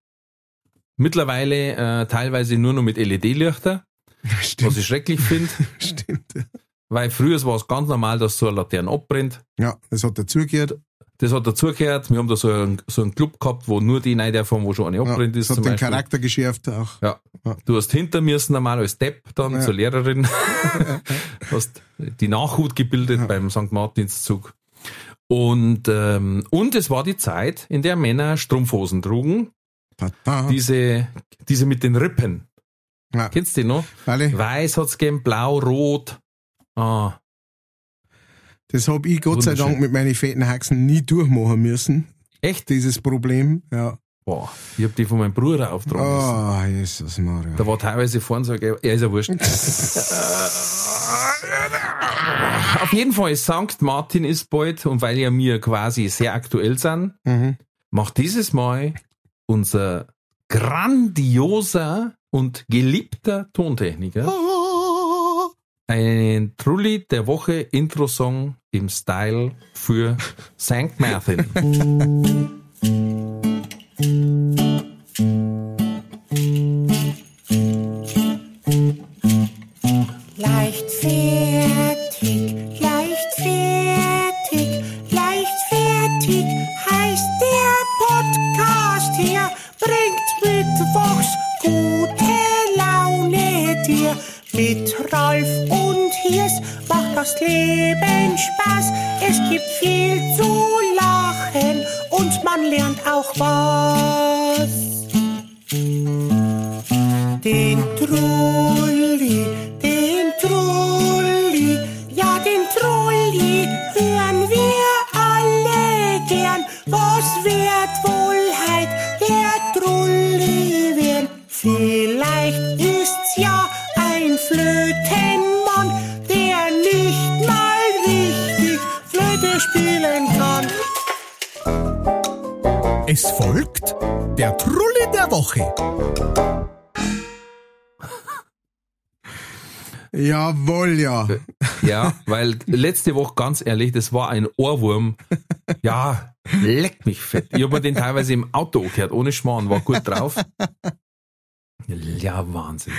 Speaker 3: Mittlerweile äh, teilweise nur noch mit LED-Lichter, was ich schrecklich finde.
Speaker 1: stimmt.
Speaker 3: Weil früher war es ganz normal, dass so eine Laterne abbrennt.
Speaker 1: Ja, das hat dazugehört.
Speaker 3: Das hat dazugehört. Wir haben da so einen, so einen Club gehabt, wo nur die rein dürfen, wo schon eine
Speaker 1: Ja,
Speaker 3: abbrennt ist.
Speaker 1: das hat den
Speaker 3: Beispiel.
Speaker 1: Charakter geschärft auch.
Speaker 3: Ja.
Speaker 1: Ja.
Speaker 3: Du hast hinter mir normal als Depp dann
Speaker 1: Ja.
Speaker 3: zur Lehrerin. hast die Nachhut gebildet beim St. Martinszug. Und, ähm, und es war die Zeit, in der Männer Strumpfhosen trugen.
Speaker 1: Tada.
Speaker 3: Diese, diese mit den Rippen.
Speaker 1: Ja.
Speaker 3: Kennst du die noch?
Speaker 1: Alle,
Speaker 3: Weiß hat's gegeben, blau, rot. Ah,
Speaker 1: das hab ich Gott sei. Dank mit meinen fetten Haxen nie durchmachen müssen.
Speaker 3: echt?
Speaker 1: Dieses Problem. Ja.
Speaker 3: Boah, ich hab die von meinem Bruder auftragen müssen.
Speaker 1: Oh, Jesus Maria.
Speaker 3: Da war teilweise vorne so, er ist ja wurscht. Auf jeden Fall, St. Martin ist bald und weil ja wir quasi sehr aktuell sind,
Speaker 1: Mhm.
Speaker 3: macht dieses Mal unser grandioser und geliebter Tontechniker, einen Trulli der Woche Intro-Song im Style für St. Martin.
Speaker 5: Leichtfertig, leichtfertig, leichtfertig heißt der Podcast hier, bringt mittwochs gute Laune dir. Mit Ralf und das Leben Spaß. Es gibt viel zu lachen und man lernt auch was. Den Trulli,
Speaker 2: Es folgt der Trulli der Woche.
Speaker 1: Jawohl, ja.
Speaker 3: Ja, weil letzte Woche, ganz ehrlich, das war ein Ohrwurm. Ja, leck mich fett. Ich habe den teilweise im Auto gehört, ohne Schmarrn, war gut drauf. Ja, Wahnsinn.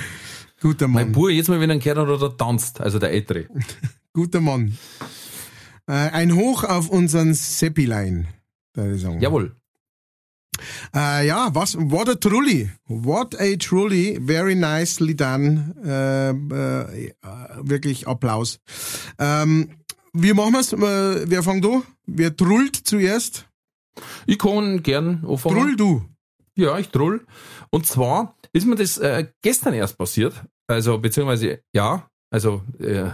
Speaker 1: Guter
Speaker 3: Mein
Speaker 1: Mann.
Speaker 3: Bub, jetzt mal, wenn er einen gehört hat, hat er tanzt, also der Ältere.
Speaker 1: Guter Mann. Äh, ein Hoch auf unseren Seppilein, würde ich sagen.
Speaker 3: Jawohl.
Speaker 1: Äh, ja, was, what a Trulli. What a Trulli. Very nicely done. Äh, äh, wirklich Applaus. Ähm, wie machen wir's? Äh, wer fängt an? Wer trullt zuerst?
Speaker 3: Ich kann gern anfangen.
Speaker 1: Trull du.
Speaker 3: Ja, ich troll. Und zwar ist mir das äh, gestern erst passiert. Also, beziehungsweise, ja, also, äh,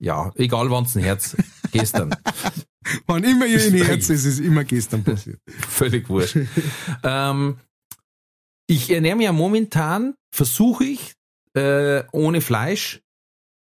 Speaker 3: ja, egal wann's ein Herz, gestern.
Speaker 1: Wann immer ihr in Herz ist, ist immer gestern passiert.
Speaker 3: Völlig wurscht. ähm, ich ernähre mich ja momentan, versuche ich, äh, ohne Fleisch,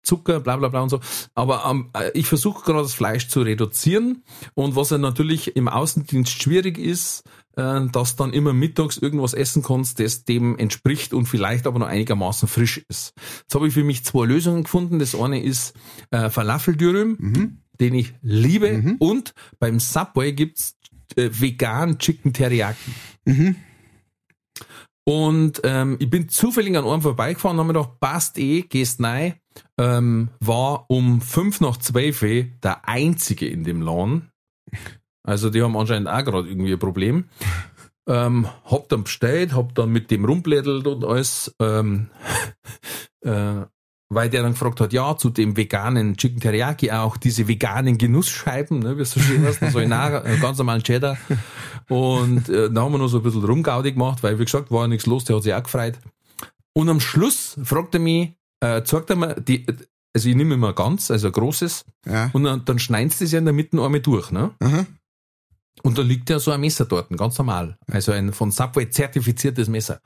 Speaker 3: Zucker, bla bla bla und so. Aber ähm, äh, ich versuche gerade das Fleisch zu reduzieren. Und was ja natürlich im Außendienst schwierig ist, äh, dass dann immer mittags irgendwas essen kannst, das dem entspricht und vielleicht aber noch einigermaßen frisch ist. Jetzt habe ich für mich zwei Lösungen gefunden. Das eine ist äh, Falafeldürüm,
Speaker 1: Mhm.
Speaker 3: Den ich liebe. Und beim Subway gibt's äh, vegan Chicken Teriyaki.
Speaker 1: Mhm.
Speaker 3: Und ähm, ich bin zufällig an einem vorbeigefahren und habe mir gedacht, passt eh, gehst rein. Ähm, war um fünf nach zwölf der einzige in dem Laden. Also die haben anscheinend auch gerade irgendwie ein Problem. Ähm, hab dann bestellt, hab dann mit dem rumblättelt und alles, ähm, äh, weil der dann gefragt hat, ja, zu dem veganen Chicken Teriyaki auch diese veganen Genussscheiben, ne, wie es so schön heißt, so in einer, äh, ganz normalen Cheddar. Und äh, dann haben wir noch so ein bisschen rumgaudi gemacht, weil wie gesagt, war ja nichts los, der hat sich auch gefreut. Und am Schluss fragt er mich, äh, zeigt er mir, die, also ich nehme immer ganz, also ein großes,
Speaker 1: Ja.
Speaker 3: und dann, dann schneidest du es ja in der Mitte einmal durch, ne?
Speaker 1: Aha.
Speaker 3: Und da liegt ja so ein Messer dort, ganz normal. Also ein von Subway zertifiziertes Messer.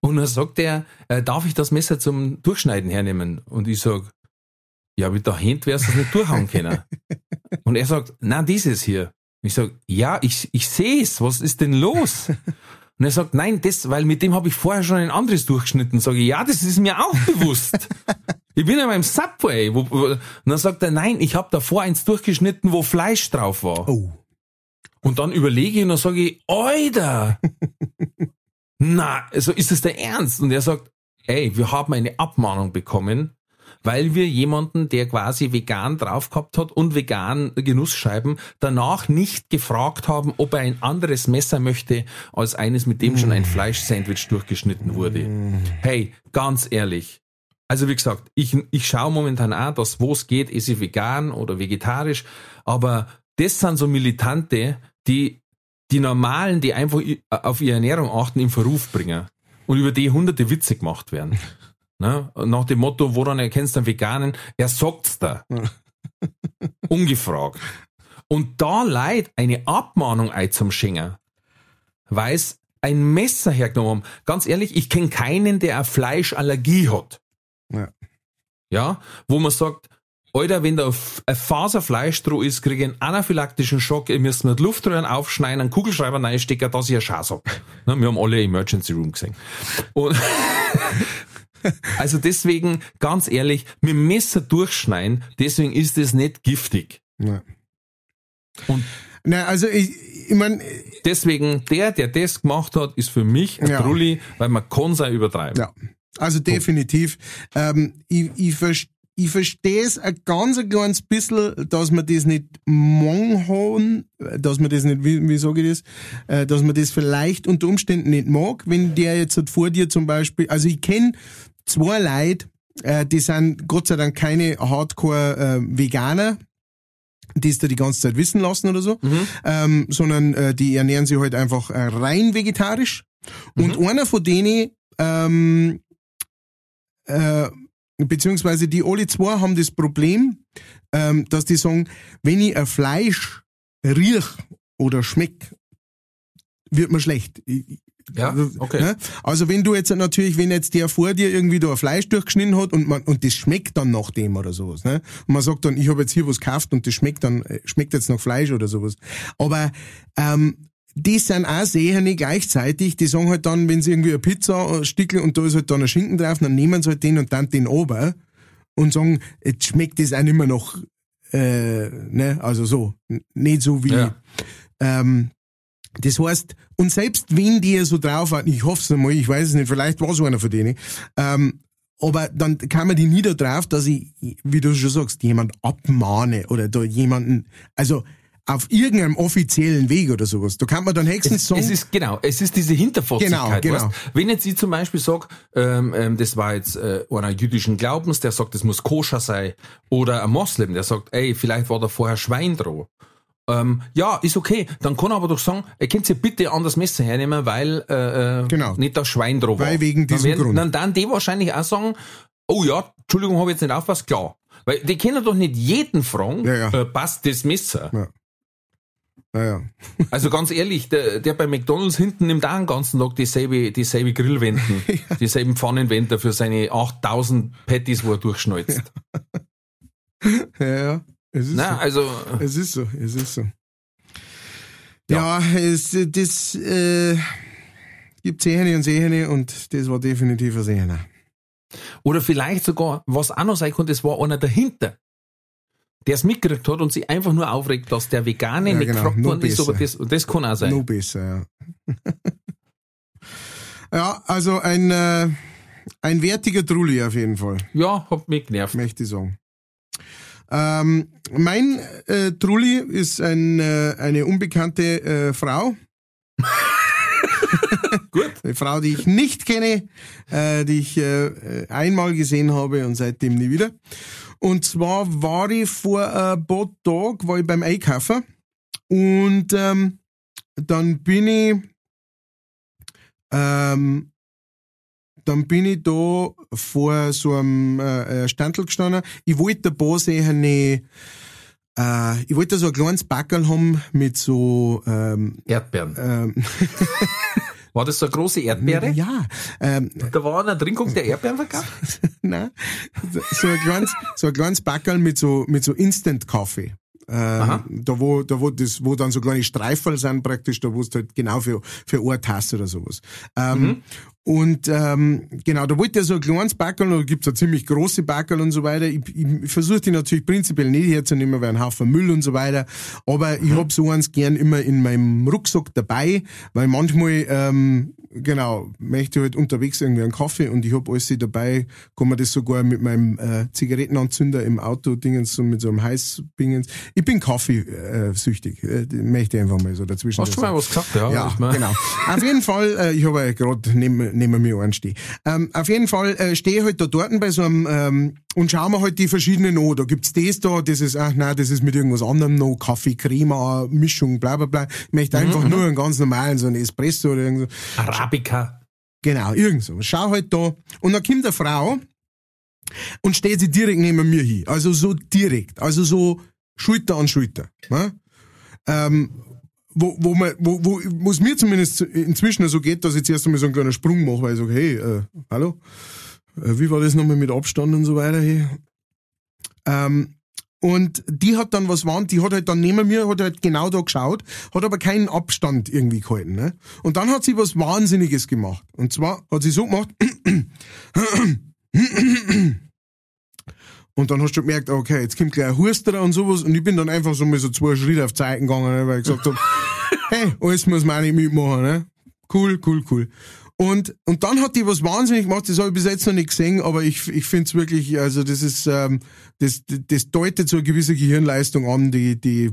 Speaker 3: Und dann sagt er, äh, darf ich das Messer zum Durchschneiden hernehmen? Und ich sag, ja, mit der Hand wirst du es nicht durchhauen können. Und er sagt, na, dieses hier. Ich sag, ja, ich, ich sehe es, was ist denn los? Und er sagt, nein, das, weil mit dem habe ich vorher schon ein anderes durchgeschnitten. Sage ich, ja, das ist mir auch bewusst. Ich bin ja beim Subway. Wo, wo, und dann sagt er, nein, ich habe davor eins durchgeschnitten, wo Fleisch drauf war.
Speaker 1: Oh.
Speaker 3: Und dann überlege ich und dann sage ich, Oida! Na, also ist das der Ernst? Und er sagt, ey, wir haben eine Abmahnung bekommen, weil wir jemanden, der quasi vegan drauf gehabt hat und vegan Genussscheiben, danach nicht gefragt haben, ob er ein anderes Messer möchte, als eines, mit dem schon ein Fleischsandwich durchgeschnitten wurde. Hey, ganz ehrlich. Also wie gesagt, ich, ich schaue momentan auch, dass wo es geht, ist ich vegan oder vegetarisch, aber das sind so Militante, die die Normalen, die einfach auf ihre Ernährung achten, in Verruf bringen und über die hunderte Witze gemacht werden. Ne? Nach dem Motto, woran erkennst du einen Veganen? Er sagt's da. Ungefragt. Und da leid eine Abmahnung ein zum Schenken, weil es ein Messer hergenommen haben. Ganz ehrlich, ich kenne keinen, der eine Fleischallergie hat.
Speaker 1: Ja.
Speaker 3: Ja, wo man sagt, Alter, wenn da ein Faserfleisch drauf ist, kriege ich einen anaphylaktischen Schock, ihr müsst die Luftröhren aufschneiden, einen Kugelschreiber reinstecken, dass ich eine Chance hab. Ne, wir haben alle Emergency Room gesehen. Und, Also deswegen, ganz ehrlich, mit dem Messer durchschneiden, deswegen ist es nicht giftig.
Speaker 1: Ja.
Speaker 3: Und
Speaker 1: Na, also ich, ich mein,
Speaker 3: deswegen, der, der das gemacht hat, ist für mich ein
Speaker 1: Ja.
Speaker 3: Trulli, weil man kann es übertreiben.
Speaker 1: ja, also definitiv. Ähm, ich ich, vers- ich verstehe es ein ganz ein kleines bisschen, dass man das nicht mag haben, dass man das nicht, wie, wie sage ich das, äh, dass man das vielleicht unter Umständen nicht mag, wenn der jetzt halt vor dir zum Beispiel, also ich kenne zwei Leute, äh, die sind Gott sei Dank keine Hardcore-Veganer, die es da die ganze Zeit wissen lassen oder so, ähm, sondern äh, die ernähren sich halt einfach äh, rein vegetarisch. Und einer von denen, ähm, äh, beziehungsweise die alle zwei haben das Problem, ähm, dass die sagen, wenn ich ein Fleisch riech oder schmeck, wird mir schlecht. Ich-
Speaker 3: Ja, okay.
Speaker 1: Ne? Also wenn du jetzt natürlich, wenn jetzt der vor dir irgendwie da ein Fleisch durchgeschnitten hat und man und das schmeckt dann nach dem oder sowas, ne? Und man sagt dann, ich habe jetzt hier was gekauft und das schmeckt dann äh, schmeckt jetzt nach Fleisch oder sowas. Aber ähm, die sind auch Seherne gleichzeitig, die sagen halt dann, wenn sie irgendwie eine Pizza stickeln und da ist halt dann ein Schinken drauf, dann nehmen sie halt den und dann den ober und sagen, jetzt schmeckt das auch nicht mehr noch, äh, ne, also so, nicht so wie,
Speaker 3: Ja.
Speaker 1: ähm, das heißt, und selbst wenn die so drauf hatten, ich hoffe es einmal, ich weiß es nicht, vielleicht war es einer von denen, ähm, aber dann kann man die nie da drauf, dass ich, wie du schon sagst, jemand abmahne oder da jemanden, also auf irgendeinem offiziellen Weg oder sowas. Da kann man dann höchstens
Speaker 3: Es,
Speaker 1: sagen,
Speaker 3: es ist genau, es ist diese Hinterfotzigkeit.
Speaker 1: Genau, genau.
Speaker 3: Weißt? Wenn jetzt ich zum Beispiel sag, ähm, ähm, das war jetzt äh, einer jüdischen Glaubens, der sagt, das muss koscher sein, oder ein Moslem, der sagt, ey, vielleicht war da vorher Schwein dran. Ähm, ja, ist okay. Dann kann er aber doch sagen, ihr könnt ihr bitte an das Messer hernehmen, weil äh, äh,
Speaker 1: Genau.
Speaker 3: nicht das Schwein dran war.
Speaker 1: Weil wegen
Speaker 3: dann
Speaker 1: diesem Grund.
Speaker 3: Dann, dann die wahrscheinlich auch sagen, oh ja, Entschuldigung, habe jetzt nicht aufpasst, klar. Weil die können doch nicht jeden fragen,
Speaker 1: Ja, ja.
Speaker 3: Äh, passt das Messer?
Speaker 1: Naja,
Speaker 3: Also ganz ehrlich, der, der bei McDonalds hinten nimmt auch den ganzen Tag dieselbe, dieselbe Grillwänden, dieselben Pfannenwände für seine 8000 Patties, wo er durchschneuzt.
Speaker 1: ja, ja, es ist
Speaker 3: Na,
Speaker 1: so.
Speaker 3: also,
Speaker 1: Es ist so, es ist so. Ja, es, das äh, gibt Sehene und Sehene und das war definitiv ein Sehene.
Speaker 3: oder vielleicht sogar, was auch noch sein kann, das war einer dahinter, der es mitgekriegt hat und sich einfach nur aufregt, dass der Vegane
Speaker 1: Ja,
Speaker 3: nicht
Speaker 1: genau,
Speaker 3: gefragt worden ist, aber das, das kann auch sein.
Speaker 1: Noch besser, ja. ja, also ein, äh, ein wertiger Trulli auf jeden Fall,
Speaker 3: Ja, hat mich genervt.
Speaker 1: möchte ich sagen. Ähm, mein äh, Trulli ist ein, äh, eine unbekannte äh, Frau.
Speaker 3: Gut.
Speaker 1: Eine Frau, die ich nicht kenne, äh, die ich äh, einmal gesehen habe und seitdem nie wieder. Und zwar war ich vor ein paar Tagen, war ich beim Einkaufen und ähm, dann bin ich ähm, dann bin ich da vor so einem äh, äh, Standel gestanden. Ich wollte ein paar sehen, äh, ich wollte so ein kleines Backel haben mit so ähm,
Speaker 3: Erdbeeren.
Speaker 1: ähm,
Speaker 3: War das so eine große Erdbeere?
Speaker 1: ja, ähm,
Speaker 3: Da war eine Trinkung der Erdbeeren verkauft?
Speaker 1: Nein, so ein kleines, so ein kleines Backerl mit so, mit so Instant-Kaffee. Ähm, da wo, da wo das, wo dann so kleine Streiferl sind praktisch, da wo es halt genau für, für eine Tasse oder sowas. Ähm,
Speaker 3: Mhm.
Speaker 1: Und ähm, genau, da wollte er so ein kleines Backerl, da gibt's ja ziemlich große Backerl und so weiter. Ich, ich versuche die natürlich prinzipiell nicht herzunehmen, weil ein Haufen Müll und so weiter. Aber ich hab so eins gern immer in meinem Rucksack dabei, weil manchmal, ähm, genau, möchte ich halt unterwegs irgendwie einen Kaffee und ich hab alles dabei, kann man das sogar mit meinem äh, Zigarettenanzünder im Auto dingens, so mit so einem Heißbingens. Ich bin kaffeesüchtig, äh, möchte ich einfach mal so dazwischen.
Speaker 3: Hast du mal was gesagt? Ja,
Speaker 1: Ja,
Speaker 3: ich mein-
Speaker 1: genau. Auf jeden Fall, äh, ich habe ja gerade neben, neben mir anstehen. Ähm, auf jeden Fall äh, stehe ich halt da dort bei so einem ähm, und schauen wir halt die verschiedenen an. Da gibt's das da, das ist, ach nein, das ist mit irgendwas anderem noch, Kaffee, Crema, Mischung, bla bla bla. Ich möchte einfach nur einen ganz normalen, so einen Espresso oder irgend so.
Speaker 3: Arabica.
Speaker 1: Genau, irgend so. Schau halt da. Und dann kommt eine Frau und steht sie direkt neben mir hin. Also so direkt. Also so Schulter an Schulter. Ne? Ähm, wo, wo, man, wo, wo, wo es mir zumindest inzwischen so geht, dass ich zuerst einmal so einen kleinen Sprung mache, weil ich sage, hey, äh, hallo, äh, wie war das nochmal mit Abstand und so weiter? Hey? Ähm, und die hat dann was waren, die hat halt dann neben mir, hat halt genau da geschaut, hat aber keinen Abstand irgendwie gehalten. Ne? Und dann hat sie was Wahnsinniges gemacht. Und zwar hat sie so gemacht, Und dann hast du gemerkt, okay, jetzt kommt gleich ein Huster und sowas. Und ich bin dann einfach so mal so zwei Schritte auf Zeiten gegangen, ne, weil ich gesagt habe, hey, alles muss man auch nicht mitmachen. Ne? Cool, cool, cool. Und, und dann hat die was wahnsinnig gemacht, das habe ich bis jetzt noch nicht gesehen, aber ich, ich finde es wirklich, also das ist, ähm, das, das deutet so eine gewisse Gehirnleistung an, die, die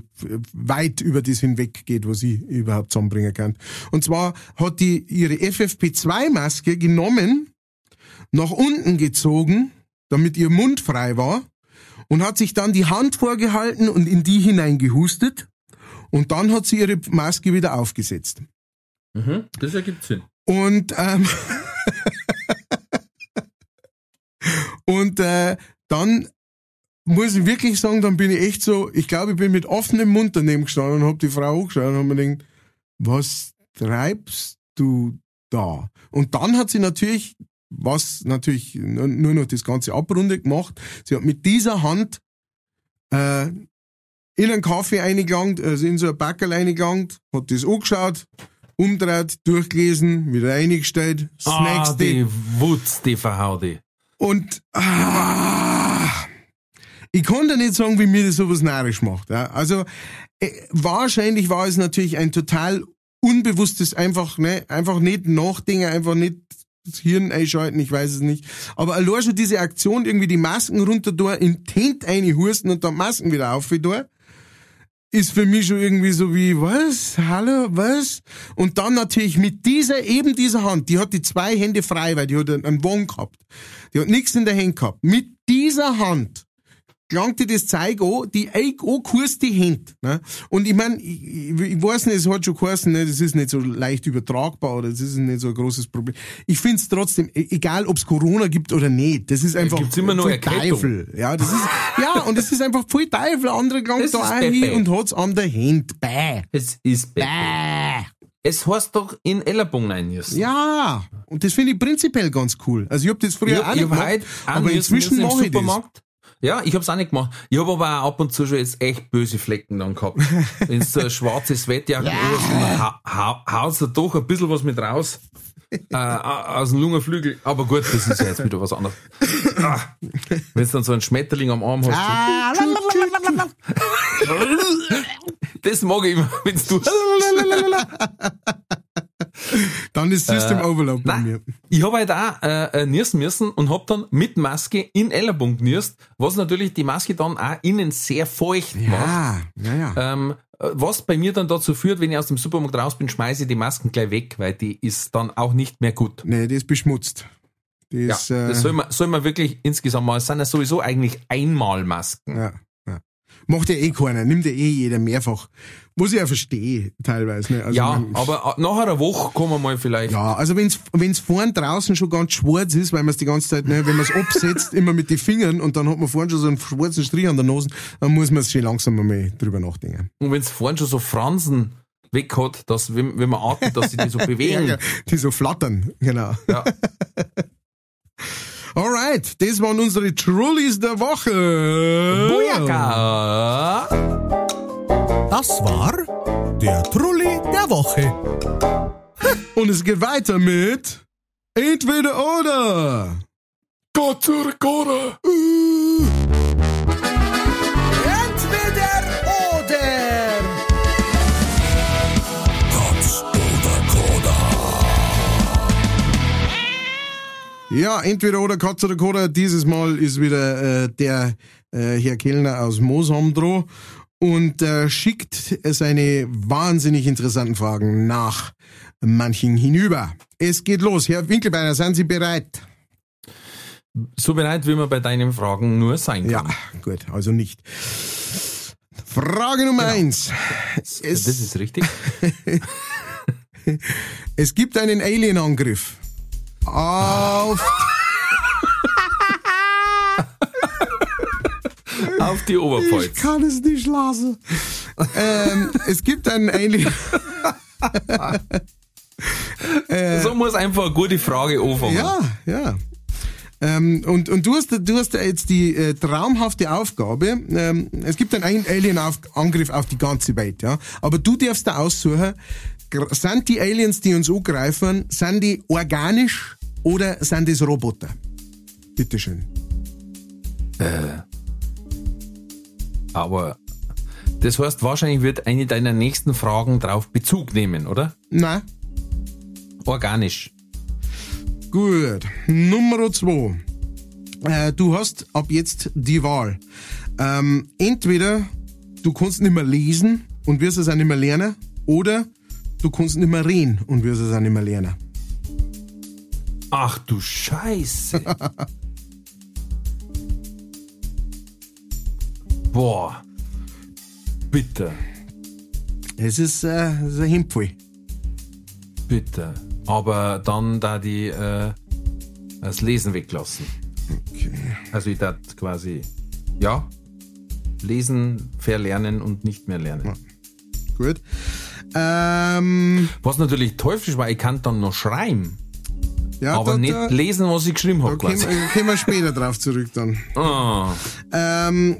Speaker 1: weit über das hinweg geht, was ich überhaupt zusammenbringen kann. Und zwar hat die ihre FFP2-Maske genommen, nach unten gezogen, damit ihr Mund frei war, und hat sich dann die Hand vorgehalten und in die hineingehustet. Und dann hat sie ihre Maske wieder aufgesetzt.
Speaker 3: Mhm, das ergibt Sinn.
Speaker 1: Und, ähm, und äh, dann muss ich wirklich sagen, dann bin ich echt so, ich glaube, ich bin mit offenem Mund daneben gestanden und hab die Frau angeschaut und hab mir gedacht, was treibst du da? Und dann hat sie natürlich, was natürlich nur noch das ganze Abrunde gemacht, sie hat mit dieser Hand äh, in einen Kaffee eingelangt, also in so ein Backerl eingelangt, hat das angeschaut, umdreht, durchgelesen, wieder eingestellt, das
Speaker 3: Ah,
Speaker 1: nächste.
Speaker 3: die Wutz, die verhaudi.
Speaker 1: Und ah, ich konnte nicht sagen, wie mir das sowas narrisch macht. Ja. Also äh, wahrscheinlich war es natürlich ein total unbewusstes, einfach, ne, einfach nicht nachdenken, einfach nicht Hirn einschalten, ich weiß es nicht. Aber allein schon diese Aktion, irgendwie die Masken runter da, in Tent einhusten und dann Masken wieder auf da, ist für mich schon irgendwie so wie, was? Hallo, was? Und dann natürlich mit dieser, eben dieser Hand, die hat die zwei Hände frei, weil die hat einen Wong gehabt. Die hat nichts in der Hand gehabt. Mit dieser Hand gelangte das Zeug an, die angekürzt die Hände. Ne? Und ich mein, ich, ich weiß nicht, es hat schon geheißen, ne, das ist nicht so leicht übertragbar oder das ist nicht so ein großes Problem. Ich find's trotzdem, e- egal ob es Corona gibt oder nicht, das ist einfach
Speaker 3: gibt's immer nur
Speaker 1: voll. Teufel. Ja, das ist, ja, und das ist einfach voll Teufel. Andere gelangt
Speaker 3: Das
Speaker 1: da auch hin und hat's an der Hand. Bäh.
Speaker 3: Es ist Bäh.
Speaker 1: Bäh.
Speaker 3: Es heißt doch in Ellerbogen einjüssen.
Speaker 1: Ja, und das finde ich prinzipiell ganz cool. Also ich hab das früher
Speaker 3: Ich,
Speaker 1: auch
Speaker 3: ich
Speaker 1: nicht gemacht, aber inzwischen mache ich das.
Speaker 3: Ja, ich hab's auch nicht gemacht. Ich hab aber auch ab und zu schon jetzt echt böse Flecken dann gehabt. Wenn so ein schwarzes Wettjacken ja. ha, ha, haust du doch ein bisschen was mit raus. äh, aus dem Lungenflügel. Aber gut, das ist ja jetzt wieder was anderes. Ah, Wenn du dann so einen Schmetterling am Arm hast.
Speaker 1: Ah,
Speaker 3: Das mag ich immer, wenn du.
Speaker 1: Dann ist System Overload bei
Speaker 3: Nein,
Speaker 1: mir.
Speaker 3: ich habe halt auch äh, äh, nirsen müssen und hab dann mit Maske in Ellerpunkt nirst, was natürlich die Maske dann auch innen sehr feucht macht.
Speaker 1: Ja, ja, ja.
Speaker 3: Ähm, äh, was bei mir dann dazu führt, wenn ich aus dem Supermarkt raus bin, schmeiße ich die Masken gleich weg, weil die ist dann auch nicht mehr gut.
Speaker 1: Nee, die ist beschmutzt. Die
Speaker 3: Ja,
Speaker 1: ist, äh,
Speaker 3: das soll man, soll man wirklich insgesamt mal, es sind ja sowieso eigentlich Einmalmasken.
Speaker 1: ja, ja. Macht ja eh keiner, nimmt ja eh jeder mehrfach. Was ich ja verstehe, teilweise. Ne? Also
Speaker 3: Ja,
Speaker 1: man-
Speaker 3: aber äh, nach einer Woche kann man mal vielleicht.
Speaker 1: Ja, also wenn's wenn's vorn draußen schon ganz schwarz ist, weil man es die ganze Zeit, ne, wenn man es absetzt, immer mit den Fingern und dann hat man vorn schon so einen schwarzen Strich an der Nase, dann muss man schon langsam mal drüber nachdenken.
Speaker 3: Und wenn es vorhin schon so Fransen weg hat, dass, wenn, wenn man atmet, dass sie die so bewegen.
Speaker 1: Ja, die so flattern, genau.
Speaker 3: Ja.
Speaker 1: Alright, das waren unsere Trullis der Woche.
Speaker 3: Bujaka!
Speaker 2: Das war der Trulli der Woche.
Speaker 1: Und es geht weiter mit Entweder oder.
Speaker 3: Gott oder Gott!
Speaker 4: Entweder oder.
Speaker 2: Katz oder Koda.
Speaker 1: Ja, entweder oder Katz oder Koda. Dieses Mal ist wieder äh, der äh, Herr Kellner aus Mosam dran und äh, schickt seine wahnsinnig interessanten Fragen nach manchen hinüber. Es geht los. Herr Winkelbeiner, sind Sie bereit?
Speaker 3: So bereit, wie man bei deinen Fragen nur sein
Speaker 1: Ja,
Speaker 3: kann.
Speaker 1: gut, also nicht. Frage Nummer eins.
Speaker 3: das
Speaker 1: Es,
Speaker 3: ist richtig.
Speaker 1: es gibt einen Alien-Angriff auf
Speaker 3: Auf die Oberpfalz.
Speaker 1: Ich kann es nicht lassen. ähm, es gibt einen Alien.
Speaker 3: So muss einfach eine gute Frage anfangen.
Speaker 1: Ja, ja. Ähm, und, und du hast, du hast jetzt die äh, traumhafte Aufgabe, ähm, es gibt einen Alien-Angriff auf die ganze Welt, ja. Aber du darfst da aussuchen, sind die Aliens, die uns angreifen, sind die organisch oder sind das Roboter? Bitteschön.
Speaker 3: Aber das heißt, wahrscheinlich wird eine deiner nächsten Fragen drauf Bezug nehmen, oder?
Speaker 1: Na,
Speaker 3: Organisch.
Speaker 1: gut. Nummer zwei. Äh, du hast ab jetzt die Wahl. Ähm, entweder du kannst nicht mehr lesen und wirst es auch nicht mehr lernen, oder du kannst nicht mehr reden und wirst es auch nicht mehr lernen.
Speaker 3: Ach du Scheiße. Boah. Bitte,
Speaker 1: Es ist, äh, es ist ein Himpfel.
Speaker 3: bitte. Aber dann da die äh, das Lesen weglassen.
Speaker 1: Okay.
Speaker 3: Also ich dachte quasi, ja, lesen, verlernen und nicht mehr lernen.
Speaker 1: Gut. Ähm,
Speaker 3: Was natürlich teuflisch weil ich kann dann noch schreiben,
Speaker 1: ja,
Speaker 3: aber
Speaker 1: da,
Speaker 3: nicht
Speaker 1: da,
Speaker 3: lesen, was ich geschrieben
Speaker 1: da
Speaker 3: habe.
Speaker 1: äh, kommen wir später drauf zurück dann.
Speaker 3: Ah,
Speaker 1: Ähm,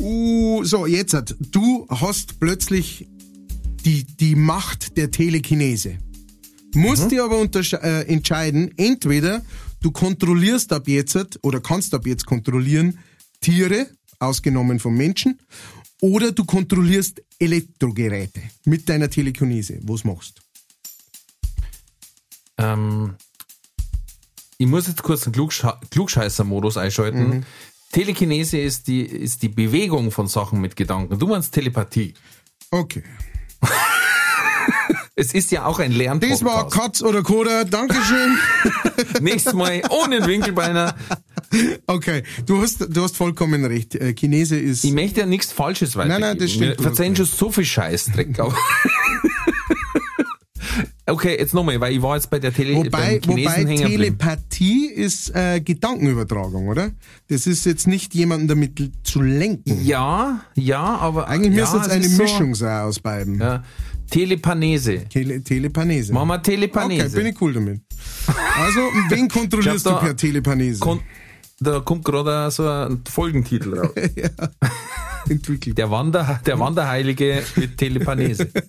Speaker 1: uh, so, jetzt hat, du hast plötzlich die, die Macht der Telekinese. Musst dir aber äh, entscheiden, entweder du kontrollierst ab jetzt oder kannst ab jetzt kontrollieren Tiere, ausgenommen von Menschen, oder du kontrollierst Elektrogeräte mit deiner Telekinese. Was machst
Speaker 3: ähm, ich muss jetzt kurz den Klugsche Klugscheißer-Modus einschalten.
Speaker 1: Mhm.
Speaker 3: Telekinese ist die, ist die Bewegung von Sachen mit Gedanken. Du meinst Telepathie.
Speaker 1: Okay.
Speaker 3: Es ist ja auch ein
Speaker 1: Das
Speaker 3: Lernpodcast.
Speaker 1: war Katz oder Koda. Dankeschön.
Speaker 3: Nächstes Mal ohne Winkelbeiner.
Speaker 1: Okay, du hast, du hast vollkommen recht. Äh, Chinese ist.
Speaker 3: Ich möchte ja nichts Falsches weitergeben.
Speaker 1: nein, das stimmt,
Speaker 3: Wir verzeihen schon so viel Scheißdreck. Okay, jetzt nochmal, weil ich war jetzt bei der Tele
Speaker 1: Wobei, wobei. Telepathie ist äh, Gedankenübertragung, oder? Das ist jetzt nicht jemanden damit zu lenken.
Speaker 3: Ja, ja, aber
Speaker 1: Eigentlich
Speaker 3: ja,
Speaker 1: müsste es eine
Speaker 3: ist so-
Speaker 1: Mischung sein aus beiden.
Speaker 3: Ja. Telepanese.
Speaker 1: Tele Telepanese.
Speaker 3: Machen wir Telepanese.
Speaker 1: Okay, bin ich cool damit. Also, wen kontrollierst du per Telepanese?
Speaker 3: Kon da kommt gerade so ein Folgentitel raus.
Speaker 1: Entwickelt.
Speaker 3: Der, Wander, der Wanderheilige mit Telepanese.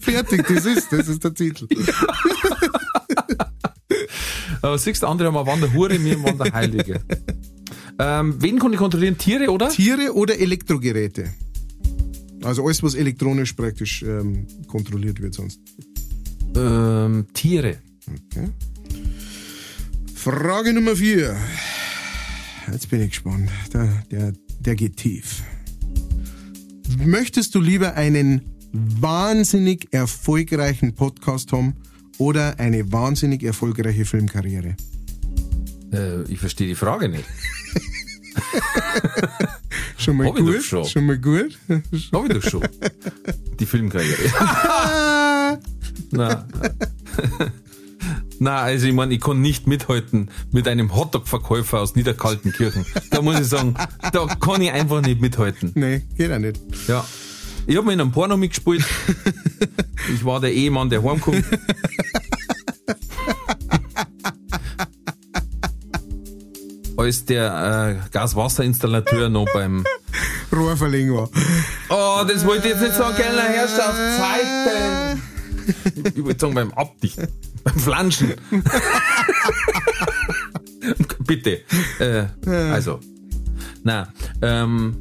Speaker 1: Fertig, das ist, das ist der Titel.
Speaker 3: Aber siehst du, andere haben eine Wanderhure, mir ein Wanderheilige. ähm, wen kann ich kontrollieren? Tiere, oder?
Speaker 1: Tiere oder Elektrogeräte? Also alles, was elektronisch praktisch ähm, kontrolliert wird sonst.
Speaker 3: Ähm, Tiere.
Speaker 1: Okay. Frage Nummer vier. Jetzt bin ich gespannt. Der, der, der geht tief. Möchtest du lieber einen wahnsinnig erfolgreichen Podcast haben oder eine wahnsinnig erfolgreiche Filmkarriere?
Speaker 3: Äh, ich verstehe die Frage nicht.
Speaker 1: Schon mal gut?
Speaker 3: schon.
Speaker 1: Schon mal gut?
Speaker 3: Hab ich doch schon. Die Filmkarriere. Na. Na, also ich meine, ich kann nicht mithalten mit einem Hotdog-Verkäufer aus Niederkaltenkirchen. Da muss ich sagen, da kann ich einfach nicht mithalten.
Speaker 1: nee, geht auch nicht.
Speaker 3: Ja. Ich habe in einem Porno mitgespielt. Ich war der Ehemann, der heimkommt. Als der äh, Gaswasserinstallateur noch beim
Speaker 1: Rohrverlängerer.
Speaker 3: Oh, das wollte ich jetzt nicht sagen, Kellner Herrschaft, Zeiten. Ich wollte sagen beim Abdichten, beim Flanschen. Bitte. Äh, also, na, ähm,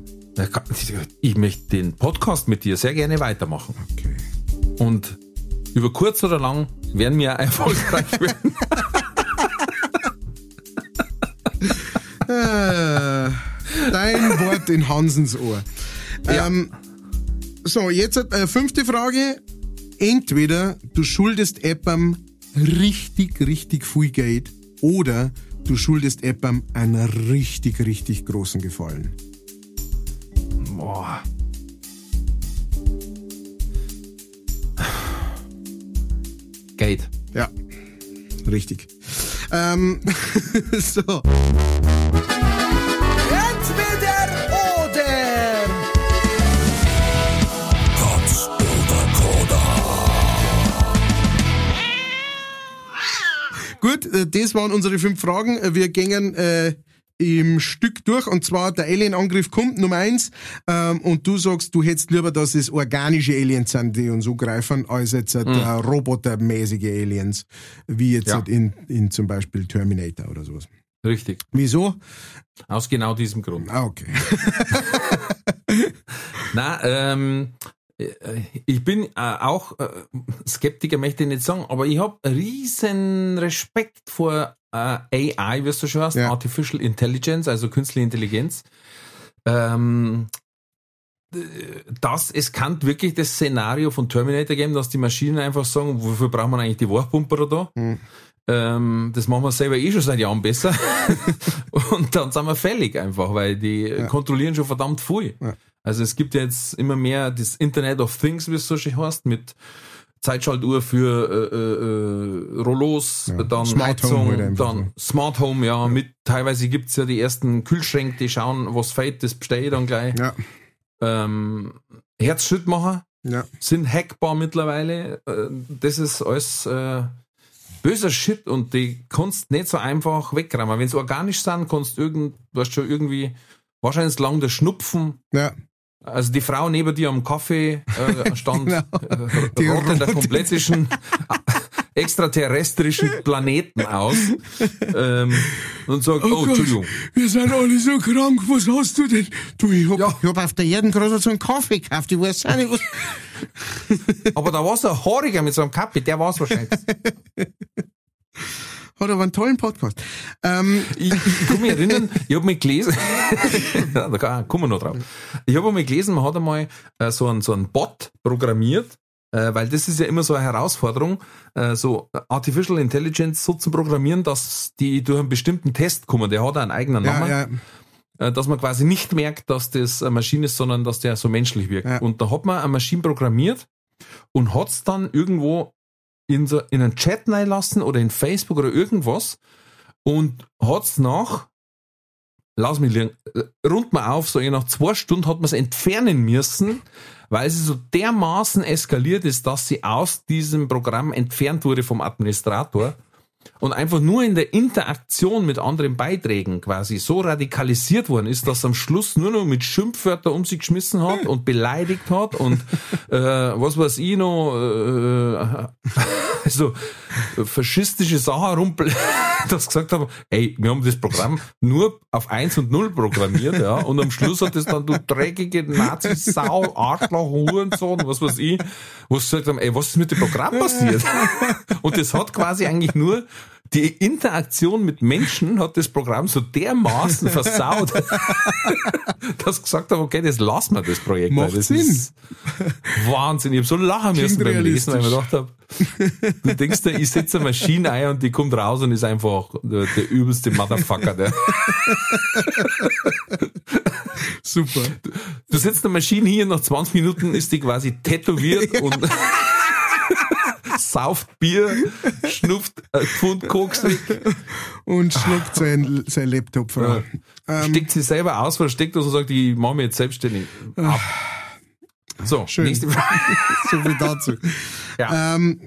Speaker 3: ich möchte den Podcast mit dir sehr gerne weitermachen.
Speaker 1: Okay.
Speaker 3: Und über kurz oder lang werden wir erfolgreich werden.
Speaker 1: Äh, dein Wort in Hansens Ohr.
Speaker 3: Ja.
Speaker 1: Ähm, so, jetzt äh, fünfte Frage. Entweder du schuldest jemandem richtig, richtig viel Geld oder du schuldest jemandem einen richtig, richtig großen Gefallen.
Speaker 3: Boah. Geld.
Speaker 1: Ja, richtig. Ähm, so.
Speaker 4: Entweder oder.
Speaker 2: Katz oder Koda.
Speaker 1: Gut, äh, das waren unsere fünf Fragen. Äh, Wir gingen äh, im Stück durch und zwar der Alien-Angriff kommt, Nummer eins, ähm, und du sagst, du hättest lieber, dass es organische Aliens sind, die uns angreifen, als jetzt äh, robotermäßige Aliens, wie jetzt
Speaker 3: Ja.
Speaker 1: halt in, in zum Beispiel Terminator oder sowas.
Speaker 3: Richtig.
Speaker 1: Wieso?
Speaker 3: Aus genau diesem Grund.
Speaker 1: Ah, okay.
Speaker 3: Na, ähm, äh, ich bin äh, auch äh, Skeptiker, möchte ich nicht sagen, aber ich habe riesen Respekt vor äh, AI, wie du schon hast,
Speaker 1: Ja.
Speaker 3: Artificial Intelligence, also künstliche Intelligenz. Ähm, äh, das, es kann wirklich das Szenario von Terminator geben, dass die Maschinen einfach sagen, wofür braucht man eigentlich die Wachpumper da?
Speaker 1: Hm.
Speaker 3: Ähm, das machen wir selber eh schon seit Jahren besser. Und dann sind wir fällig einfach, weil die kontrollieren schon verdammt viel.
Speaker 1: Ja.
Speaker 3: Also es gibt jetzt immer mehr das Internet of Things, wie es so schön heißt, mit Zeitschaltuhr für äh, äh, äh, Rollos,
Speaker 1: Ja.
Speaker 3: dann
Speaker 1: Smart Home
Speaker 3: Heizung,
Speaker 1: halt
Speaker 3: dann Smart Home, ja, mit teilweise gibt's ja die ersten Kühlschränke, die schauen, was fehlt, das bestelle ich dann gleich.
Speaker 1: Ja,
Speaker 3: Ähm, Herzschrittmacher
Speaker 1: ja.
Speaker 3: sind hackbar mittlerweile. Äh, Das ist alles äh, böser Shit und die kannst nicht so einfach wegräumen. Wenn sie organisch sind, kannst du irgend, du hast schon irgendwie wahrscheinlich lang der Schnupfen.
Speaker 1: Ja,
Speaker 3: Also die Frau neben dir am Kaffee äh, stand,
Speaker 1: Genau.
Speaker 3: äh,
Speaker 1: Die
Speaker 3: rottet der komplettischen extraterrestrischen Planeten aus ähm, und sagt, oh,
Speaker 1: Gott.
Speaker 3: Entschuldigung.
Speaker 1: Wir sind alle so krank, was hast du denn? Du, ich hab,
Speaker 5: Ich hab auf der Erden gerade so einen Kaffee gekauft, ich weiß auch nicht, was.
Speaker 3: Aber da war so ein Haariger mit so einem Kappi, der war's wahrscheinlich.
Speaker 1: hat aber einen tollen Podcast. Ähm,
Speaker 3: Ich, ich kann mich erinnern, ich habe mich gelesen, ja, da kann- kommen wir noch drauf. Ich habe mal gelesen, man hat einmal äh, so einen, so einen Bot programmiert, äh, weil das ist ja immer so eine Herausforderung, äh, so Artificial Intelligence so zu programmieren, dass die durch einen bestimmten Test kommen. Der hat einen eigenen
Speaker 1: ja,
Speaker 3: Namen,
Speaker 1: ja,
Speaker 3: äh, dass man quasi nicht merkt, dass das eine Maschine ist, sondern dass der so menschlich wirkt.
Speaker 1: Ja.
Speaker 3: Und da hat man eine Maschine programmiert und hat es dann irgendwo in, so, in einen Chat lassen oder in Facebook oder irgendwas und hat es nach, lass mich liegen, rund mal auf, so je nach zwei Stunden hat man es entfernen müssen, weil sie so dermaßen eskaliert ist, dass sie aus diesem Programm entfernt wurde vom Administrator und einfach nur in der Interaktion mit anderen Beiträgen quasi so radikalisiert worden ist, dass am Schluss nur noch mit Schimpfwörtern um sich geschmissen hat und beleidigt hat und äh, was weiß ich noch, äh, also äh, faschistische Sachen rumpel, das gesagt haben, ey, wir haben das Programm nur auf 1 und 0 programmiert, ja, und am Schluss hat es dann, du dreckige Nazi-Sau, Arschloch, Hurensohn, was weiß ich, wo sie gesagt haben, ey, was ist mit dem Programm passiert? Und das hat quasi eigentlich nur die Interaktion mit Menschen hat das Programm so dermaßen versaut, dass sie gesagt haben, okay, das lassen wir, das Projekt.
Speaker 1: Macht
Speaker 3: das
Speaker 1: Sinn.
Speaker 3: Ist Wahnsinn. Ich habe so lachen müssen beim Lesen, weil ich mir gedacht habe, du denkst dir, ich setze eine Maschine ein und die kommt raus und ist einfach der, der übelste Motherfucker. Der.
Speaker 1: super.
Speaker 3: Du setzt eine Maschine hier, nach 20 Minuten ist die quasi tätowiert und sauft Bier, schnupft ein Pfund Koks weg,
Speaker 1: Und schluckt sein, sein Laptop frei. Ähm,
Speaker 3: steckt sich selber aus, versteckt das und sagt, ich mache mich jetzt selbstständig. Ab. So,
Speaker 1: Schön.
Speaker 3: nächste Frage.
Speaker 1: so viel dazu.
Speaker 3: Ja.
Speaker 1: Ähm,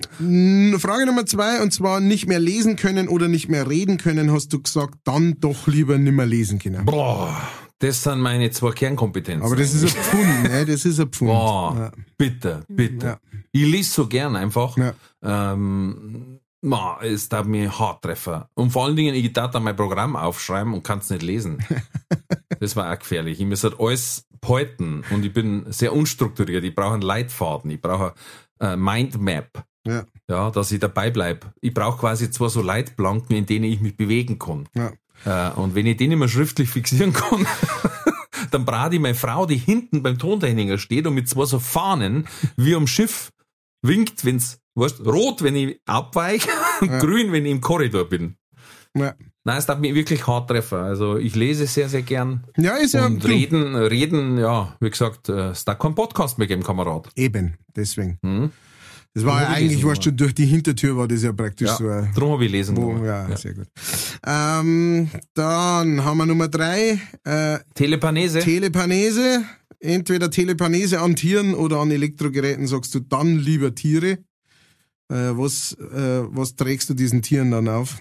Speaker 1: Frage Nummer zwei, und zwar nicht mehr lesen können oder nicht mehr reden können, hast du gesagt, dann doch lieber nicht mehr lesen können.
Speaker 3: Boah, das sind meine zwei Kernkompetenzen.
Speaker 1: Aber das ist ein Pfund, ne? Das ist ein Pfund.
Speaker 3: Boah,
Speaker 1: Ja.
Speaker 3: bitte, bitte.
Speaker 1: Ja.
Speaker 3: Ich lese so gern einfach.
Speaker 1: Ja.
Speaker 3: Ähm, ma, es darf mir hart treffen. Und vor allen Dingen, ich darf da mein Programm aufschreiben und kann es nicht lesen. das war auch gefährlich. Ich muss halt alles behalten und ich bin sehr unstrukturiert. Ich brauche einen Leitfaden, ich brauche eine Mindmap.
Speaker 1: Ja.
Speaker 3: Ja, dass ich dabei bleib. Ich brauche quasi zwar so Leitplanken, in denen ich mich bewegen kann.
Speaker 1: Ja.
Speaker 3: Äh, und wenn ich den immer schriftlich fixieren kann, dann brate ich meine Frau, die hinten beim Tontechniker steht und mit zwei so Fahnen wie am Schiff winkt, wenn's, weißt, rot, wenn ich abweiche und
Speaker 1: Ja.
Speaker 3: grün, wenn ich im Korridor bin.
Speaker 1: Ja.
Speaker 3: Nein, es darf mich wirklich hart treffen. Also ich lese sehr, sehr gern.
Speaker 1: ja, ist ja
Speaker 3: und
Speaker 1: du,
Speaker 3: reden, reden, ja, wie gesagt, äh, es darf keinen Podcast mehr geben, Kamerad.
Speaker 1: eben, deswegen.
Speaker 3: Hm?
Speaker 1: Das war ja eigentlich, weißt du, durch die Hintertür war das ja praktisch
Speaker 3: Ja,
Speaker 1: so ein
Speaker 3: Drum habe ich lesen
Speaker 1: Wo, ja,
Speaker 3: Ja.
Speaker 1: sehr gut. Ähm, dann haben wir Nummer drei, äh,
Speaker 3: Telepanese.
Speaker 1: Telepanese. Entweder Telepanese an Tieren oder an Elektrogeräten, sagst du dann lieber Tiere. Äh, was, äh, was trägst du diesen Tieren dann auf?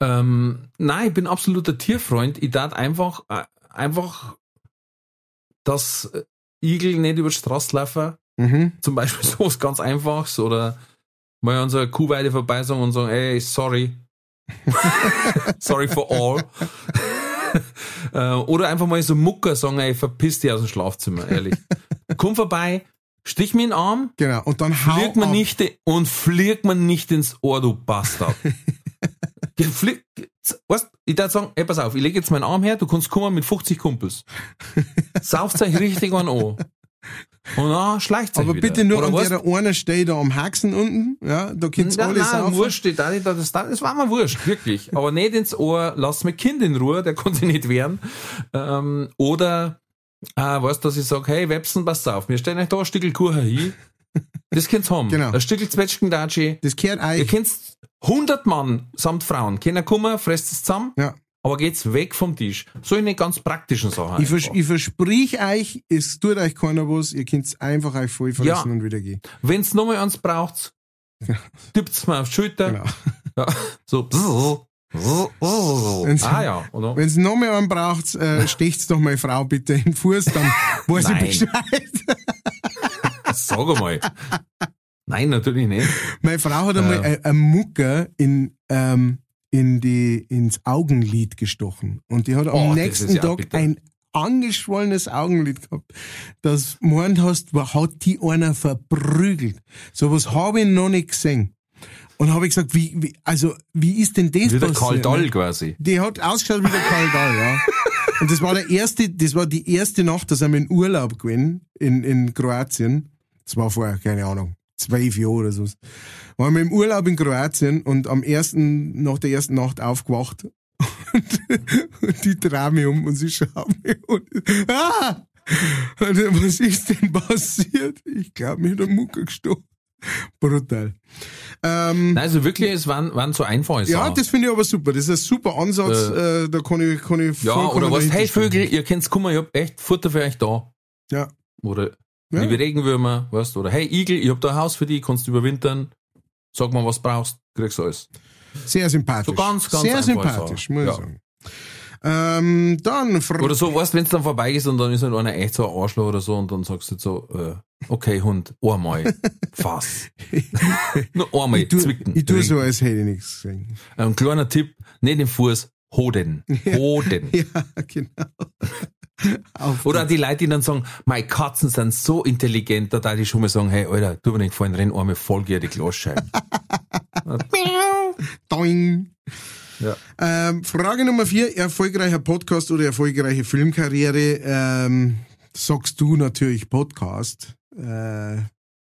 Speaker 3: Ähm, nein, ich bin absoluter Tierfreund. Ich darf einfach, äh, einfach, dass Igel nicht über die Straße laufen.
Speaker 1: Mhm.
Speaker 3: Zum Beispiel so was ganz Einfaches oder mal an so einer Kuhweide vorbei sagen und sagen, ey, sorry, Sorry for all. Äh, Oder einfach mal so Mucker sagen, ey, verpiss dich aus dem Schlafzimmer, ehrlich. Komm vorbei, stich mir in den Arm,
Speaker 1: Genau. Und dann
Speaker 3: fliegt man nicht und fliegt man nicht ins Ohr, du Bastard. Flieg, weißt, ich darf sagen, ey, pass auf, ich lege jetzt meinen Arm her, du kannst kommen mit 50 Kumpels. Sauft euch richtig an an. Und dann schleicht euch
Speaker 1: Aber
Speaker 3: wieder.
Speaker 1: bitte nur
Speaker 3: Oder
Speaker 1: an
Speaker 3: weißt-
Speaker 1: der einer steht da am Haxen unten, ja, da könnt's
Speaker 3: Nein,
Speaker 1: alles
Speaker 3: nein, wurscht, das, das, das, das war mir wurscht, wirklich. Aber nicht ins Ohr, lass mein Kind in Ruhe, der sich nicht wehren. Ähm, oder, äh, weißt du, dass ich sage, hey, Websen, passt auf, wir stellen euch da ein Stückel Kuchen hin. Das könnt's haben.
Speaker 1: Genau.
Speaker 3: Ein Stückel Zwetschgendatschi.
Speaker 1: Das
Speaker 3: Ihr
Speaker 1: euch.
Speaker 3: könnt 100 Mann samt Frauen, können kommen, fresst es zusammen,
Speaker 1: Ja.
Speaker 3: Aber geht's weg vom Tisch. So in den ganz praktischen Sachen.
Speaker 1: Ich, vers ich versprich euch, es tut euch keiner was, ihr könnt's einfach euch voll fressen
Speaker 3: Ja.
Speaker 1: und wieder gehen.
Speaker 3: Wenn's nochmal eins braucht, tippt's mir auf die Schulter.
Speaker 1: Genau.
Speaker 3: Ja, so.
Speaker 1: Wenn's-
Speaker 3: ah ja, oder?
Speaker 1: Wenn's noch mehr einen braucht, äh, stecht's doch meine Frau bitte in den Fuß, dann weiß ich. Bescheid.
Speaker 3: Sag einmal. Nein, natürlich nicht.
Speaker 1: Meine Frau hat einmal
Speaker 3: Ja.
Speaker 1: ein ein Mucker in, ähm, in die, ins Augenlid gestochen. Und die hat am
Speaker 3: Oh,
Speaker 1: nächsten
Speaker 3: ja
Speaker 1: Tag
Speaker 3: bitter.
Speaker 1: ein angeschwollenes Augenlid gehabt. Das meint hast, hat die einer verprügelt. So was habe ich noch nicht gesehen. Und habe ich gesagt, wie, wie, also, wie ist denn das
Speaker 3: Wie der Karl Dall
Speaker 1: ne?
Speaker 3: quasi.
Speaker 1: Die hat ausgeschaut wie der Karl Dahl, ja. Und das war der erste, das war die erste Nacht, da sind wir in Urlaub gewesen, in, in Kroatien. Das war vor, keine Ahnung, zwölf Jahren oder so. Waren wir im Urlaub in Kroatien und am ersten, nach der ersten Nacht aufgewacht. Und, und die drehen mich um und sie schauen mich und, ah! Und, was ist denn passiert? Ich glaube, mich hat der Mucker gestochen. Brutal. Ähm,
Speaker 3: also wirklich, es waren, waren so einfache
Speaker 1: ja,
Speaker 3: Sachen.
Speaker 1: das finde ich aber super. Das ist ein super Ansatz. Äh, da kann ich, kann ich
Speaker 3: ja oder was, hey. Vögel, ihr könnt's kommen, ich hab echt Futter für euch da.
Speaker 1: Ja.
Speaker 3: Oder
Speaker 1: Ja.
Speaker 3: liebe Regenwürmer, weißt du, oder hey Igel, ich hab da ein Haus für dich, kannst du überwintern. Sag mal, was brauchst, kriegst du alles.
Speaker 1: Sehr sympathisch.
Speaker 3: So ganz, ganz
Speaker 1: Sehr sympathisch,
Speaker 3: sagen.
Speaker 1: muss
Speaker 3: Ja.
Speaker 1: ich sagen. Ähm, dann,
Speaker 3: Oder so, weißt du, wenn's dann vorbei ist und dann ist halt einer echt so ein Arschloch oder so und dann sagst du jetzt so, äh, okay Hund, einmal, fass. Nur einmal
Speaker 1: ich tu,
Speaker 3: zwicken.
Speaker 1: ich tu
Speaker 3: Ring.
Speaker 1: so, als hätte ich nichts gesehen.
Speaker 3: Ein kleiner Tipp, nicht den Fuß, Hoden. Hoden.
Speaker 1: Ja, genau.
Speaker 3: Oder die Leute, die dann sagen, meine Katzen sind so intelligent, da darf ich schon mal sagen, hey, Alter, tu mir nicht gefallen, renn einmal voll dir die Glasscheiben.
Speaker 1: Doing.
Speaker 3: Ja.
Speaker 1: Ähm, Frage Nummer vier, erfolgreicher Podcast oder erfolgreiche Filmkarriere? Ähm, sagst du natürlich Podcast. Äh,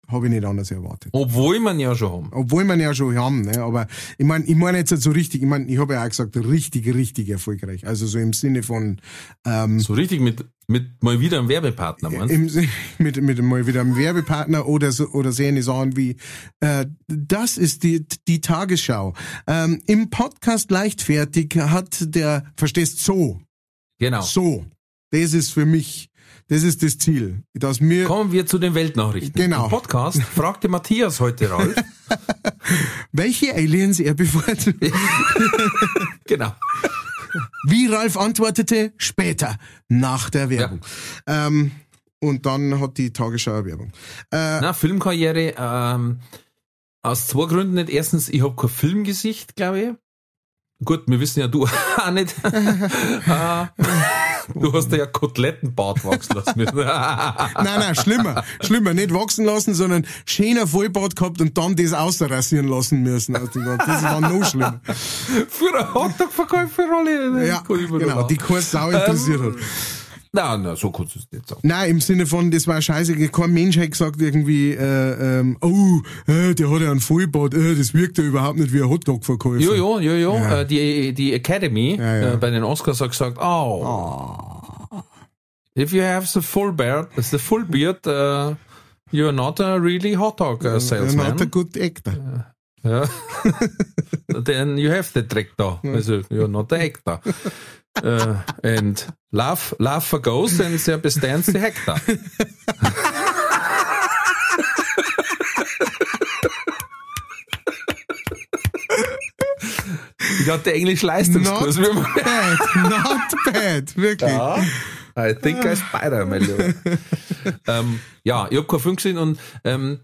Speaker 1: Habe ich nicht anders erwartet.
Speaker 3: Obwohl man ja schon haben.
Speaker 1: Obwohl man ja schon haben, ne? aber ich meine, ich meine jetzt so richtig, ich meine, ich habe ja auch gesagt, richtig, richtig erfolgreich. Also so im Sinne von ähm,
Speaker 3: So richtig mit, mit mal wieder einem Werbepartner, meinst du?
Speaker 1: im, mit, mit mal wieder einem Werbepartner oder so, oder sehen Sachen wie äh, das ist die die Tagesschau. Ähm, Im Podcast leichtfertig hat der verstehst so
Speaker 3: Genau.
Speaker 1: so. Das ist für mich, das ist das Ziel, dass mir
Speaker 3: Kommen wir zu den Weltnachrichten.
Speaker 1: Genau.
Speaker 3: Im Podcast fragte Matthias heute Ralf.
Speaker 1: welche Aliens er bevorzugt.
Speaker 3: genau.
Speaker 1: Wie Ralf antwortete, später, nach der Werbung. Ähm, und dann hat die Tagesschau Werbung. Äh,
Speaker 3: Na, Filmkarriere, ähm, aus zwei Gründen nicht. Erstens, ich habe kein Filmgesicht, glaube ich. Gut, wir wissen ja, du auch nicht. Du hast ja Kotelettenbart wachsen lassen müssen.
Speaker 1: nein, nein, schlimmer. Schlimmer. Nicht wachsen lassen, sondern schöner Vollbart gehabt und dann das ausrasieren lassen müssen. Bart. Das war noch schlimmer.
Speaker 3: Für eine Hotdog-Verkäuferrolle.
Speaker 1: Ja, genau, die keine Sau interessiert hat.
Speaker 3: Nein, nein, so kannst du es nicht sagen.
Speaker 1: Nein, im Sinne von, das war scheiße, kein Mensch hat gesagt irgendwie, äh, ähm, oh, äh, der hat ja einen Vollbart, äh, das wirkt ja überhaupt nicht wie ein Hotdog-Verkäufer.
Speaker 3: Jo, jo, jo, jo.
Speaker 1: Ja.
Speaker 3: Äh, die, die Academy
Speaker 1: Ja, ja.
Speaker 3: Äh, bei den Oscars hat gesagt, oh, if you have the full beard, the full beard, uh, you're not a really hot dog uh,
Speaker 1: Not a good actor.
Speaker 3: Ja. Then you have the tractor. Also, you're not the actor. Uh, and love, love for ghost and there bestens the hector. Ich hatte Englisch-Leistungskurs.
Speaker 1: Not bad, not bad, wirklich.
Speaker 3: I think I spider, mein Lieber. ähm, ja, ich hab keinen Film gesehen und ähm,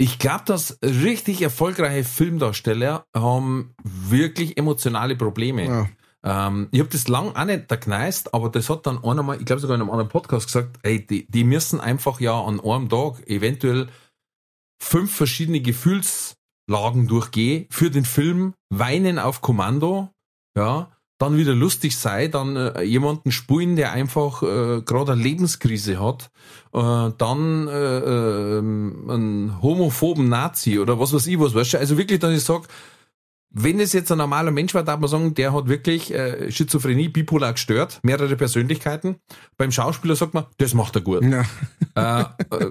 Speaker 3: Ich glaube, dass richtig erfolgreiche Filmdarsteller haben wirklich emotionale Probleme.
Speaker 1: Ja.
Speaker 3: Ähm, ich habe das lang auch nicht gekneist, aber das hat dann einer mal, ich glaube sogar in einem anderen Podcast gesagt, ey, die, die müssen einfach ja an einem Tag eventuell fünf verschiedene Gefühlslagen durchgehen für den Film, weinen auf Kommando, ja, dann wieder lustig sei, dann äh, jemanden spulen, der einfach äh, gerade eine Lebenskrise hat, äh, dann äh, äh, einen homophoben Nazi oder was weiß ich was, weißt du? Also wirklich, dass ich sag, wenn es jetzt ein normaler Mensch war, darf man sagen, der hat wirklich äh, Schizophrenie, bipolar gestört, mehrere Persönlichkeiten. Beim Schauspieler sagt man, das macht er gut.
Speaker 1: Ja.
Speaker 3: Äh, äh,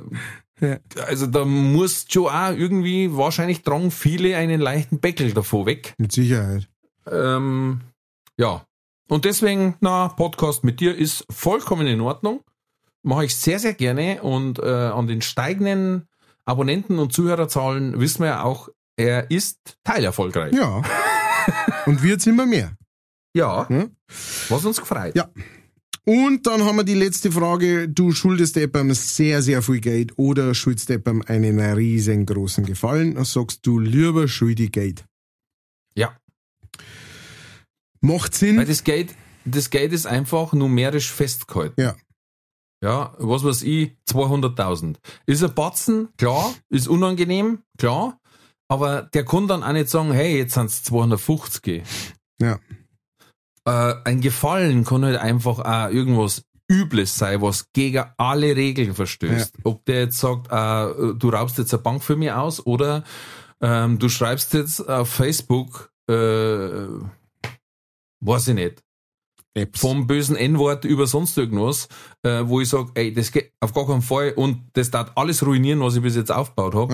Speaker 1: Ja.
Speaker 3: Also da muss schon auch irgendwie, wahrscheinlich tragen viele einen leichten Beckel davor weg.
Speaker 1: Mit Sicherheit.
Speaker 3: Ähm, ja. Und deswegen, na, Podcast mit dir ist vollkommen in Ordnung. Mache ich sehr, sehr gerne. Und äh, an den steigenden Abonnenten- und Zuhörerzahlen wissen wir ja auch, er ist teilerfolgreich.
Speaker 1: Ja. Und wird immer mehr.
Speaker 3: Ja,
Speaker 1: Ja.
Speaker 3: was uns gefreut.
Speaker 1: Ja. Und dann haben wir die letzte Frage. Du schuldest jemandem sehr, sehr viel Geld oder schuldest jemandem einen riesengroßen Gefallen. Dann sagst du lieber schuldig Geld.
Speaker 3: Ja.
Speaker 1: Macht Sinn.
Speaker 3: Weil das Geld, das Geld ist einfach numerisch festgehalten.
Speaker 1: Ja.
Speaker 3: Ja, was weiß ich, 200.000. Ist ein Batzen, klar, ist unangenehm, klar, aber der kann dann auch nicht sagen, hey, jetzt sind es 250.
Speaker 1: Ja.
Speaker 3: Äh, ein Gefallen kann halt einfach auch irgendwas Übles sein, was gegen alle Regeln verstößt. Ob der jetzt sagt, äh, du raubst jetzt eine Bank für mich aus oder ähm, du schreibst jetzt auf Facebook, äh, weiß ich nicht,
Speaker 1: Apps.
Speaker 3: vom bösen N-Wort über sonst irgendwas, äh, wo ich sage, ey, das geht auf gar keinen Fall und das darf alles ruinieren, was ich bis jetzt aufgebaut habe.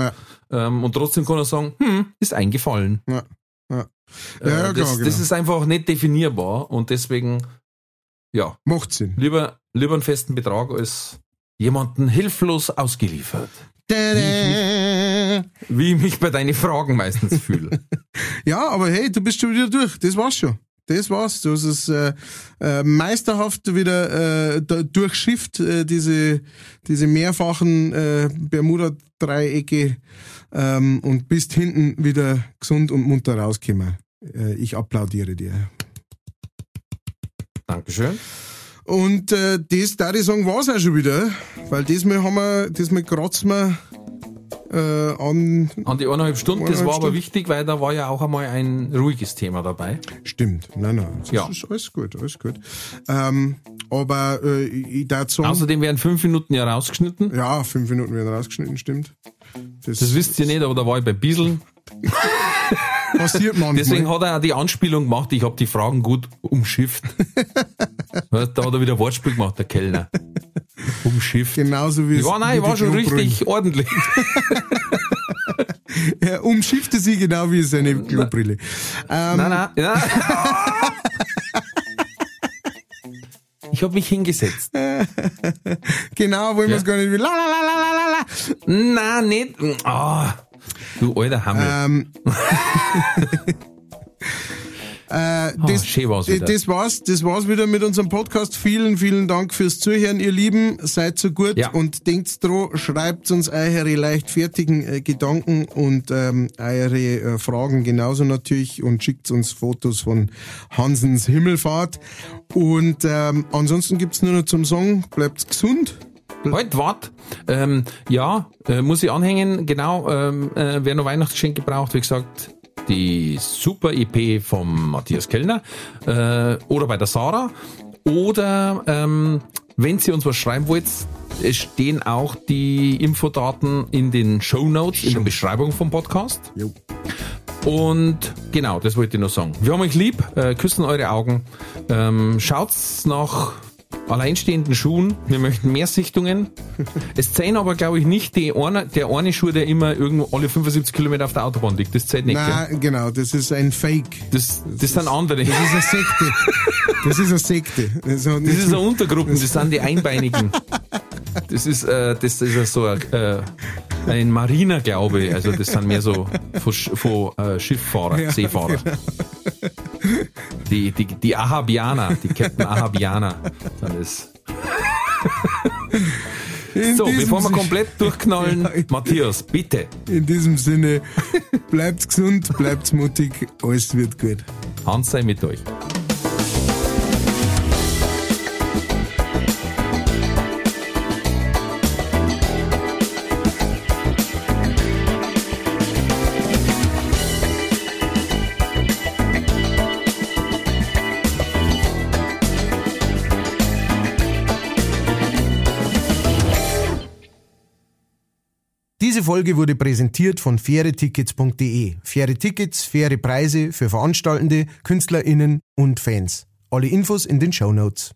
Speaker 1: Ja.
Speaker 3: Ähm, und trotzdem kann er sagen, hm, ist eingefallen.
Speaker 1: Ja. Ja.
Speaker 3: Äh,
Speaker 1: Ja, ja,
Speaker 3: das,
Speaker 1: klar,
Speaker 3: das
Speaker 1: genau.
Speaker 3: ist einfach nicht definierbar und deswegen, ja,
Speaker 1: Macht Sinn.
Speaker 3: lieber, lieber einen festen Betrag als jemanden hilflos ausgeliefert.
Speaker 1: Tada.
Speaker 3: Wie ich mich bei deinen Fragen meistens fühle.
Speaker 1: Ja, aber hey, du bist schon wieder durch. Das war's schon. Das war's. Du hast es äh, äh, meisterhaft wieder äh, durchschifft, äh, diese, diese mehrfachen äh, Bermuda-Dreiecke ähm, und bist hinten wieder gesund und munter rausgekommen. Äh, ich applaudiere dir.
Speaker 3: Dankeschön.
Speaker 1: Und äh, das, da ich sagen, war's auch schon wieder, weil diesmal haben wir, diesmal kratzen wir äh, an.
Speaker 3: An die eineinhalb Stunden, das war aber
Speaker 1: Stunden.
Speaker 3: wichtig, weil da war ja auch einmal ein ruhiges Thema dabei.
Speaker 1: Stimmt, nein, nein, das
Speaker 3: Ja.
Speaker 1: ist alles gut, alles gut. Ähm, aber äh, ich, sagen,
Speaker 3: Außerdem werden fünf Minuten ja rausgeschnitten.
Speaker 1: ja, fünf Minuten werden rausgeschnitten, stimmt. Das,
Speaker 3: Das wisst ihr nicht, aber da war ich bei Bieseln.
Speaker 1: passiert manchmal.
Speaker 3: Deswegen hat er auch die Anspielung gemacht, ich habe die Fragen gut umschifft. da hat er wieder Wortspiel gemacht, der Kellner. Umschifft.
Speaker 1: Genauso wie es-
Speaker 3: war, nein, ich war schon
Speaker 1: Klobrille.
Speaker 3: richtig ordentlich.
Speaker 1: Er umschiffte sie genau wie seine Klobrille. Ähm,
Speaker 3: Nein, nein, nein. Ich habe mich hingesetzt.
Speaker 1: Genau, wollen wir es
Speaker 3: Ja.
Speaker 1: gar nicht. La, la, la, la, la, la.
Speaker 3: Nein, nicht. Ah, du alter Hammel.
Speaker 1: Ähm, äh, das,
Speaker 3: Ah, schön war's wieder.
Speaker 1: das war's, das war's wieder mit unserem Podcast. Vielen, vielen Dank fürs Zuhören, ihr Lieben. Seid so gut
Speaker 3: Ja.
Speaker 1: und denkt dran, schreibt uns eure leichtfertigen äh, Gedanken und ähm, eure äh, Fragen genauso natürlich und schickt uns Fotos von Hansens Himmelfahrt. Und ähm, ansonsten gibt's nur noch zum Song, bleibt gesund.
Speaker 3: Halt, wart. Ähm, ja, äh, muss ich anhängen. Genau, ähm, äh, wer noch Weihnachtsgeschenke braucht, wie gesagt, die super EP vom Matthias Kellner äh, oder bei der Sarah. Oder ähm, wenn Sie uns was schreiben wollt, es stehen auch die Infodaten in den Show Notes, in der Beschreibung vom Podcast.
Speaker 1: Jo.
Speaker 3: Und genau, das wollte ich noch sagen. Wir haben euch lieb, äh, küssen eure Augen. Ähm, schaut's nach alleinstehenden Schuhen. Wir möchten mehr Sichtungen. Es zählen aber, glaube ich, nicht die eine, der eine Schuh, der immer irgendwo alle 75 Kilometer auf der Autobahn liegt. Das zählt nicht. gell?
Speaker 1: Nein, genau, das ist ein Fake.
Speaker 3: Das, das sind andere.
Speaker 1: Das ist eine Sekte. Das ist eine Sekte. Das, hat
Speaker 3: Das
Speaker 1: nichts
Speaker 3: ist eine Untergruppe, das sind die Einbeinigen. Das ist, äh, das ist ja so ein, äh, ein Marinerglaube, also das sind mehr so von, von äh, Schifffahrer, Seefahrer. Die, die, die Ahabianer, die Captain Ahabianer sind es.
Speaker 6: In
Speaker 3: So, bevor wir komplett durchknallen, Matthias, bitte.
Speaker 6: In diesem Sinne, bleibt gesund, bleibt mutig, alles wird gut.
Speaker 3: Hans sei mit euch.
Speaker 1: Diese Folge wurde präsentiert von fairetickets.de. Faire Tickets, faire Preise für Veranstaltende, KünstlerInnen und Fans. Alle Infos in den Show Notes.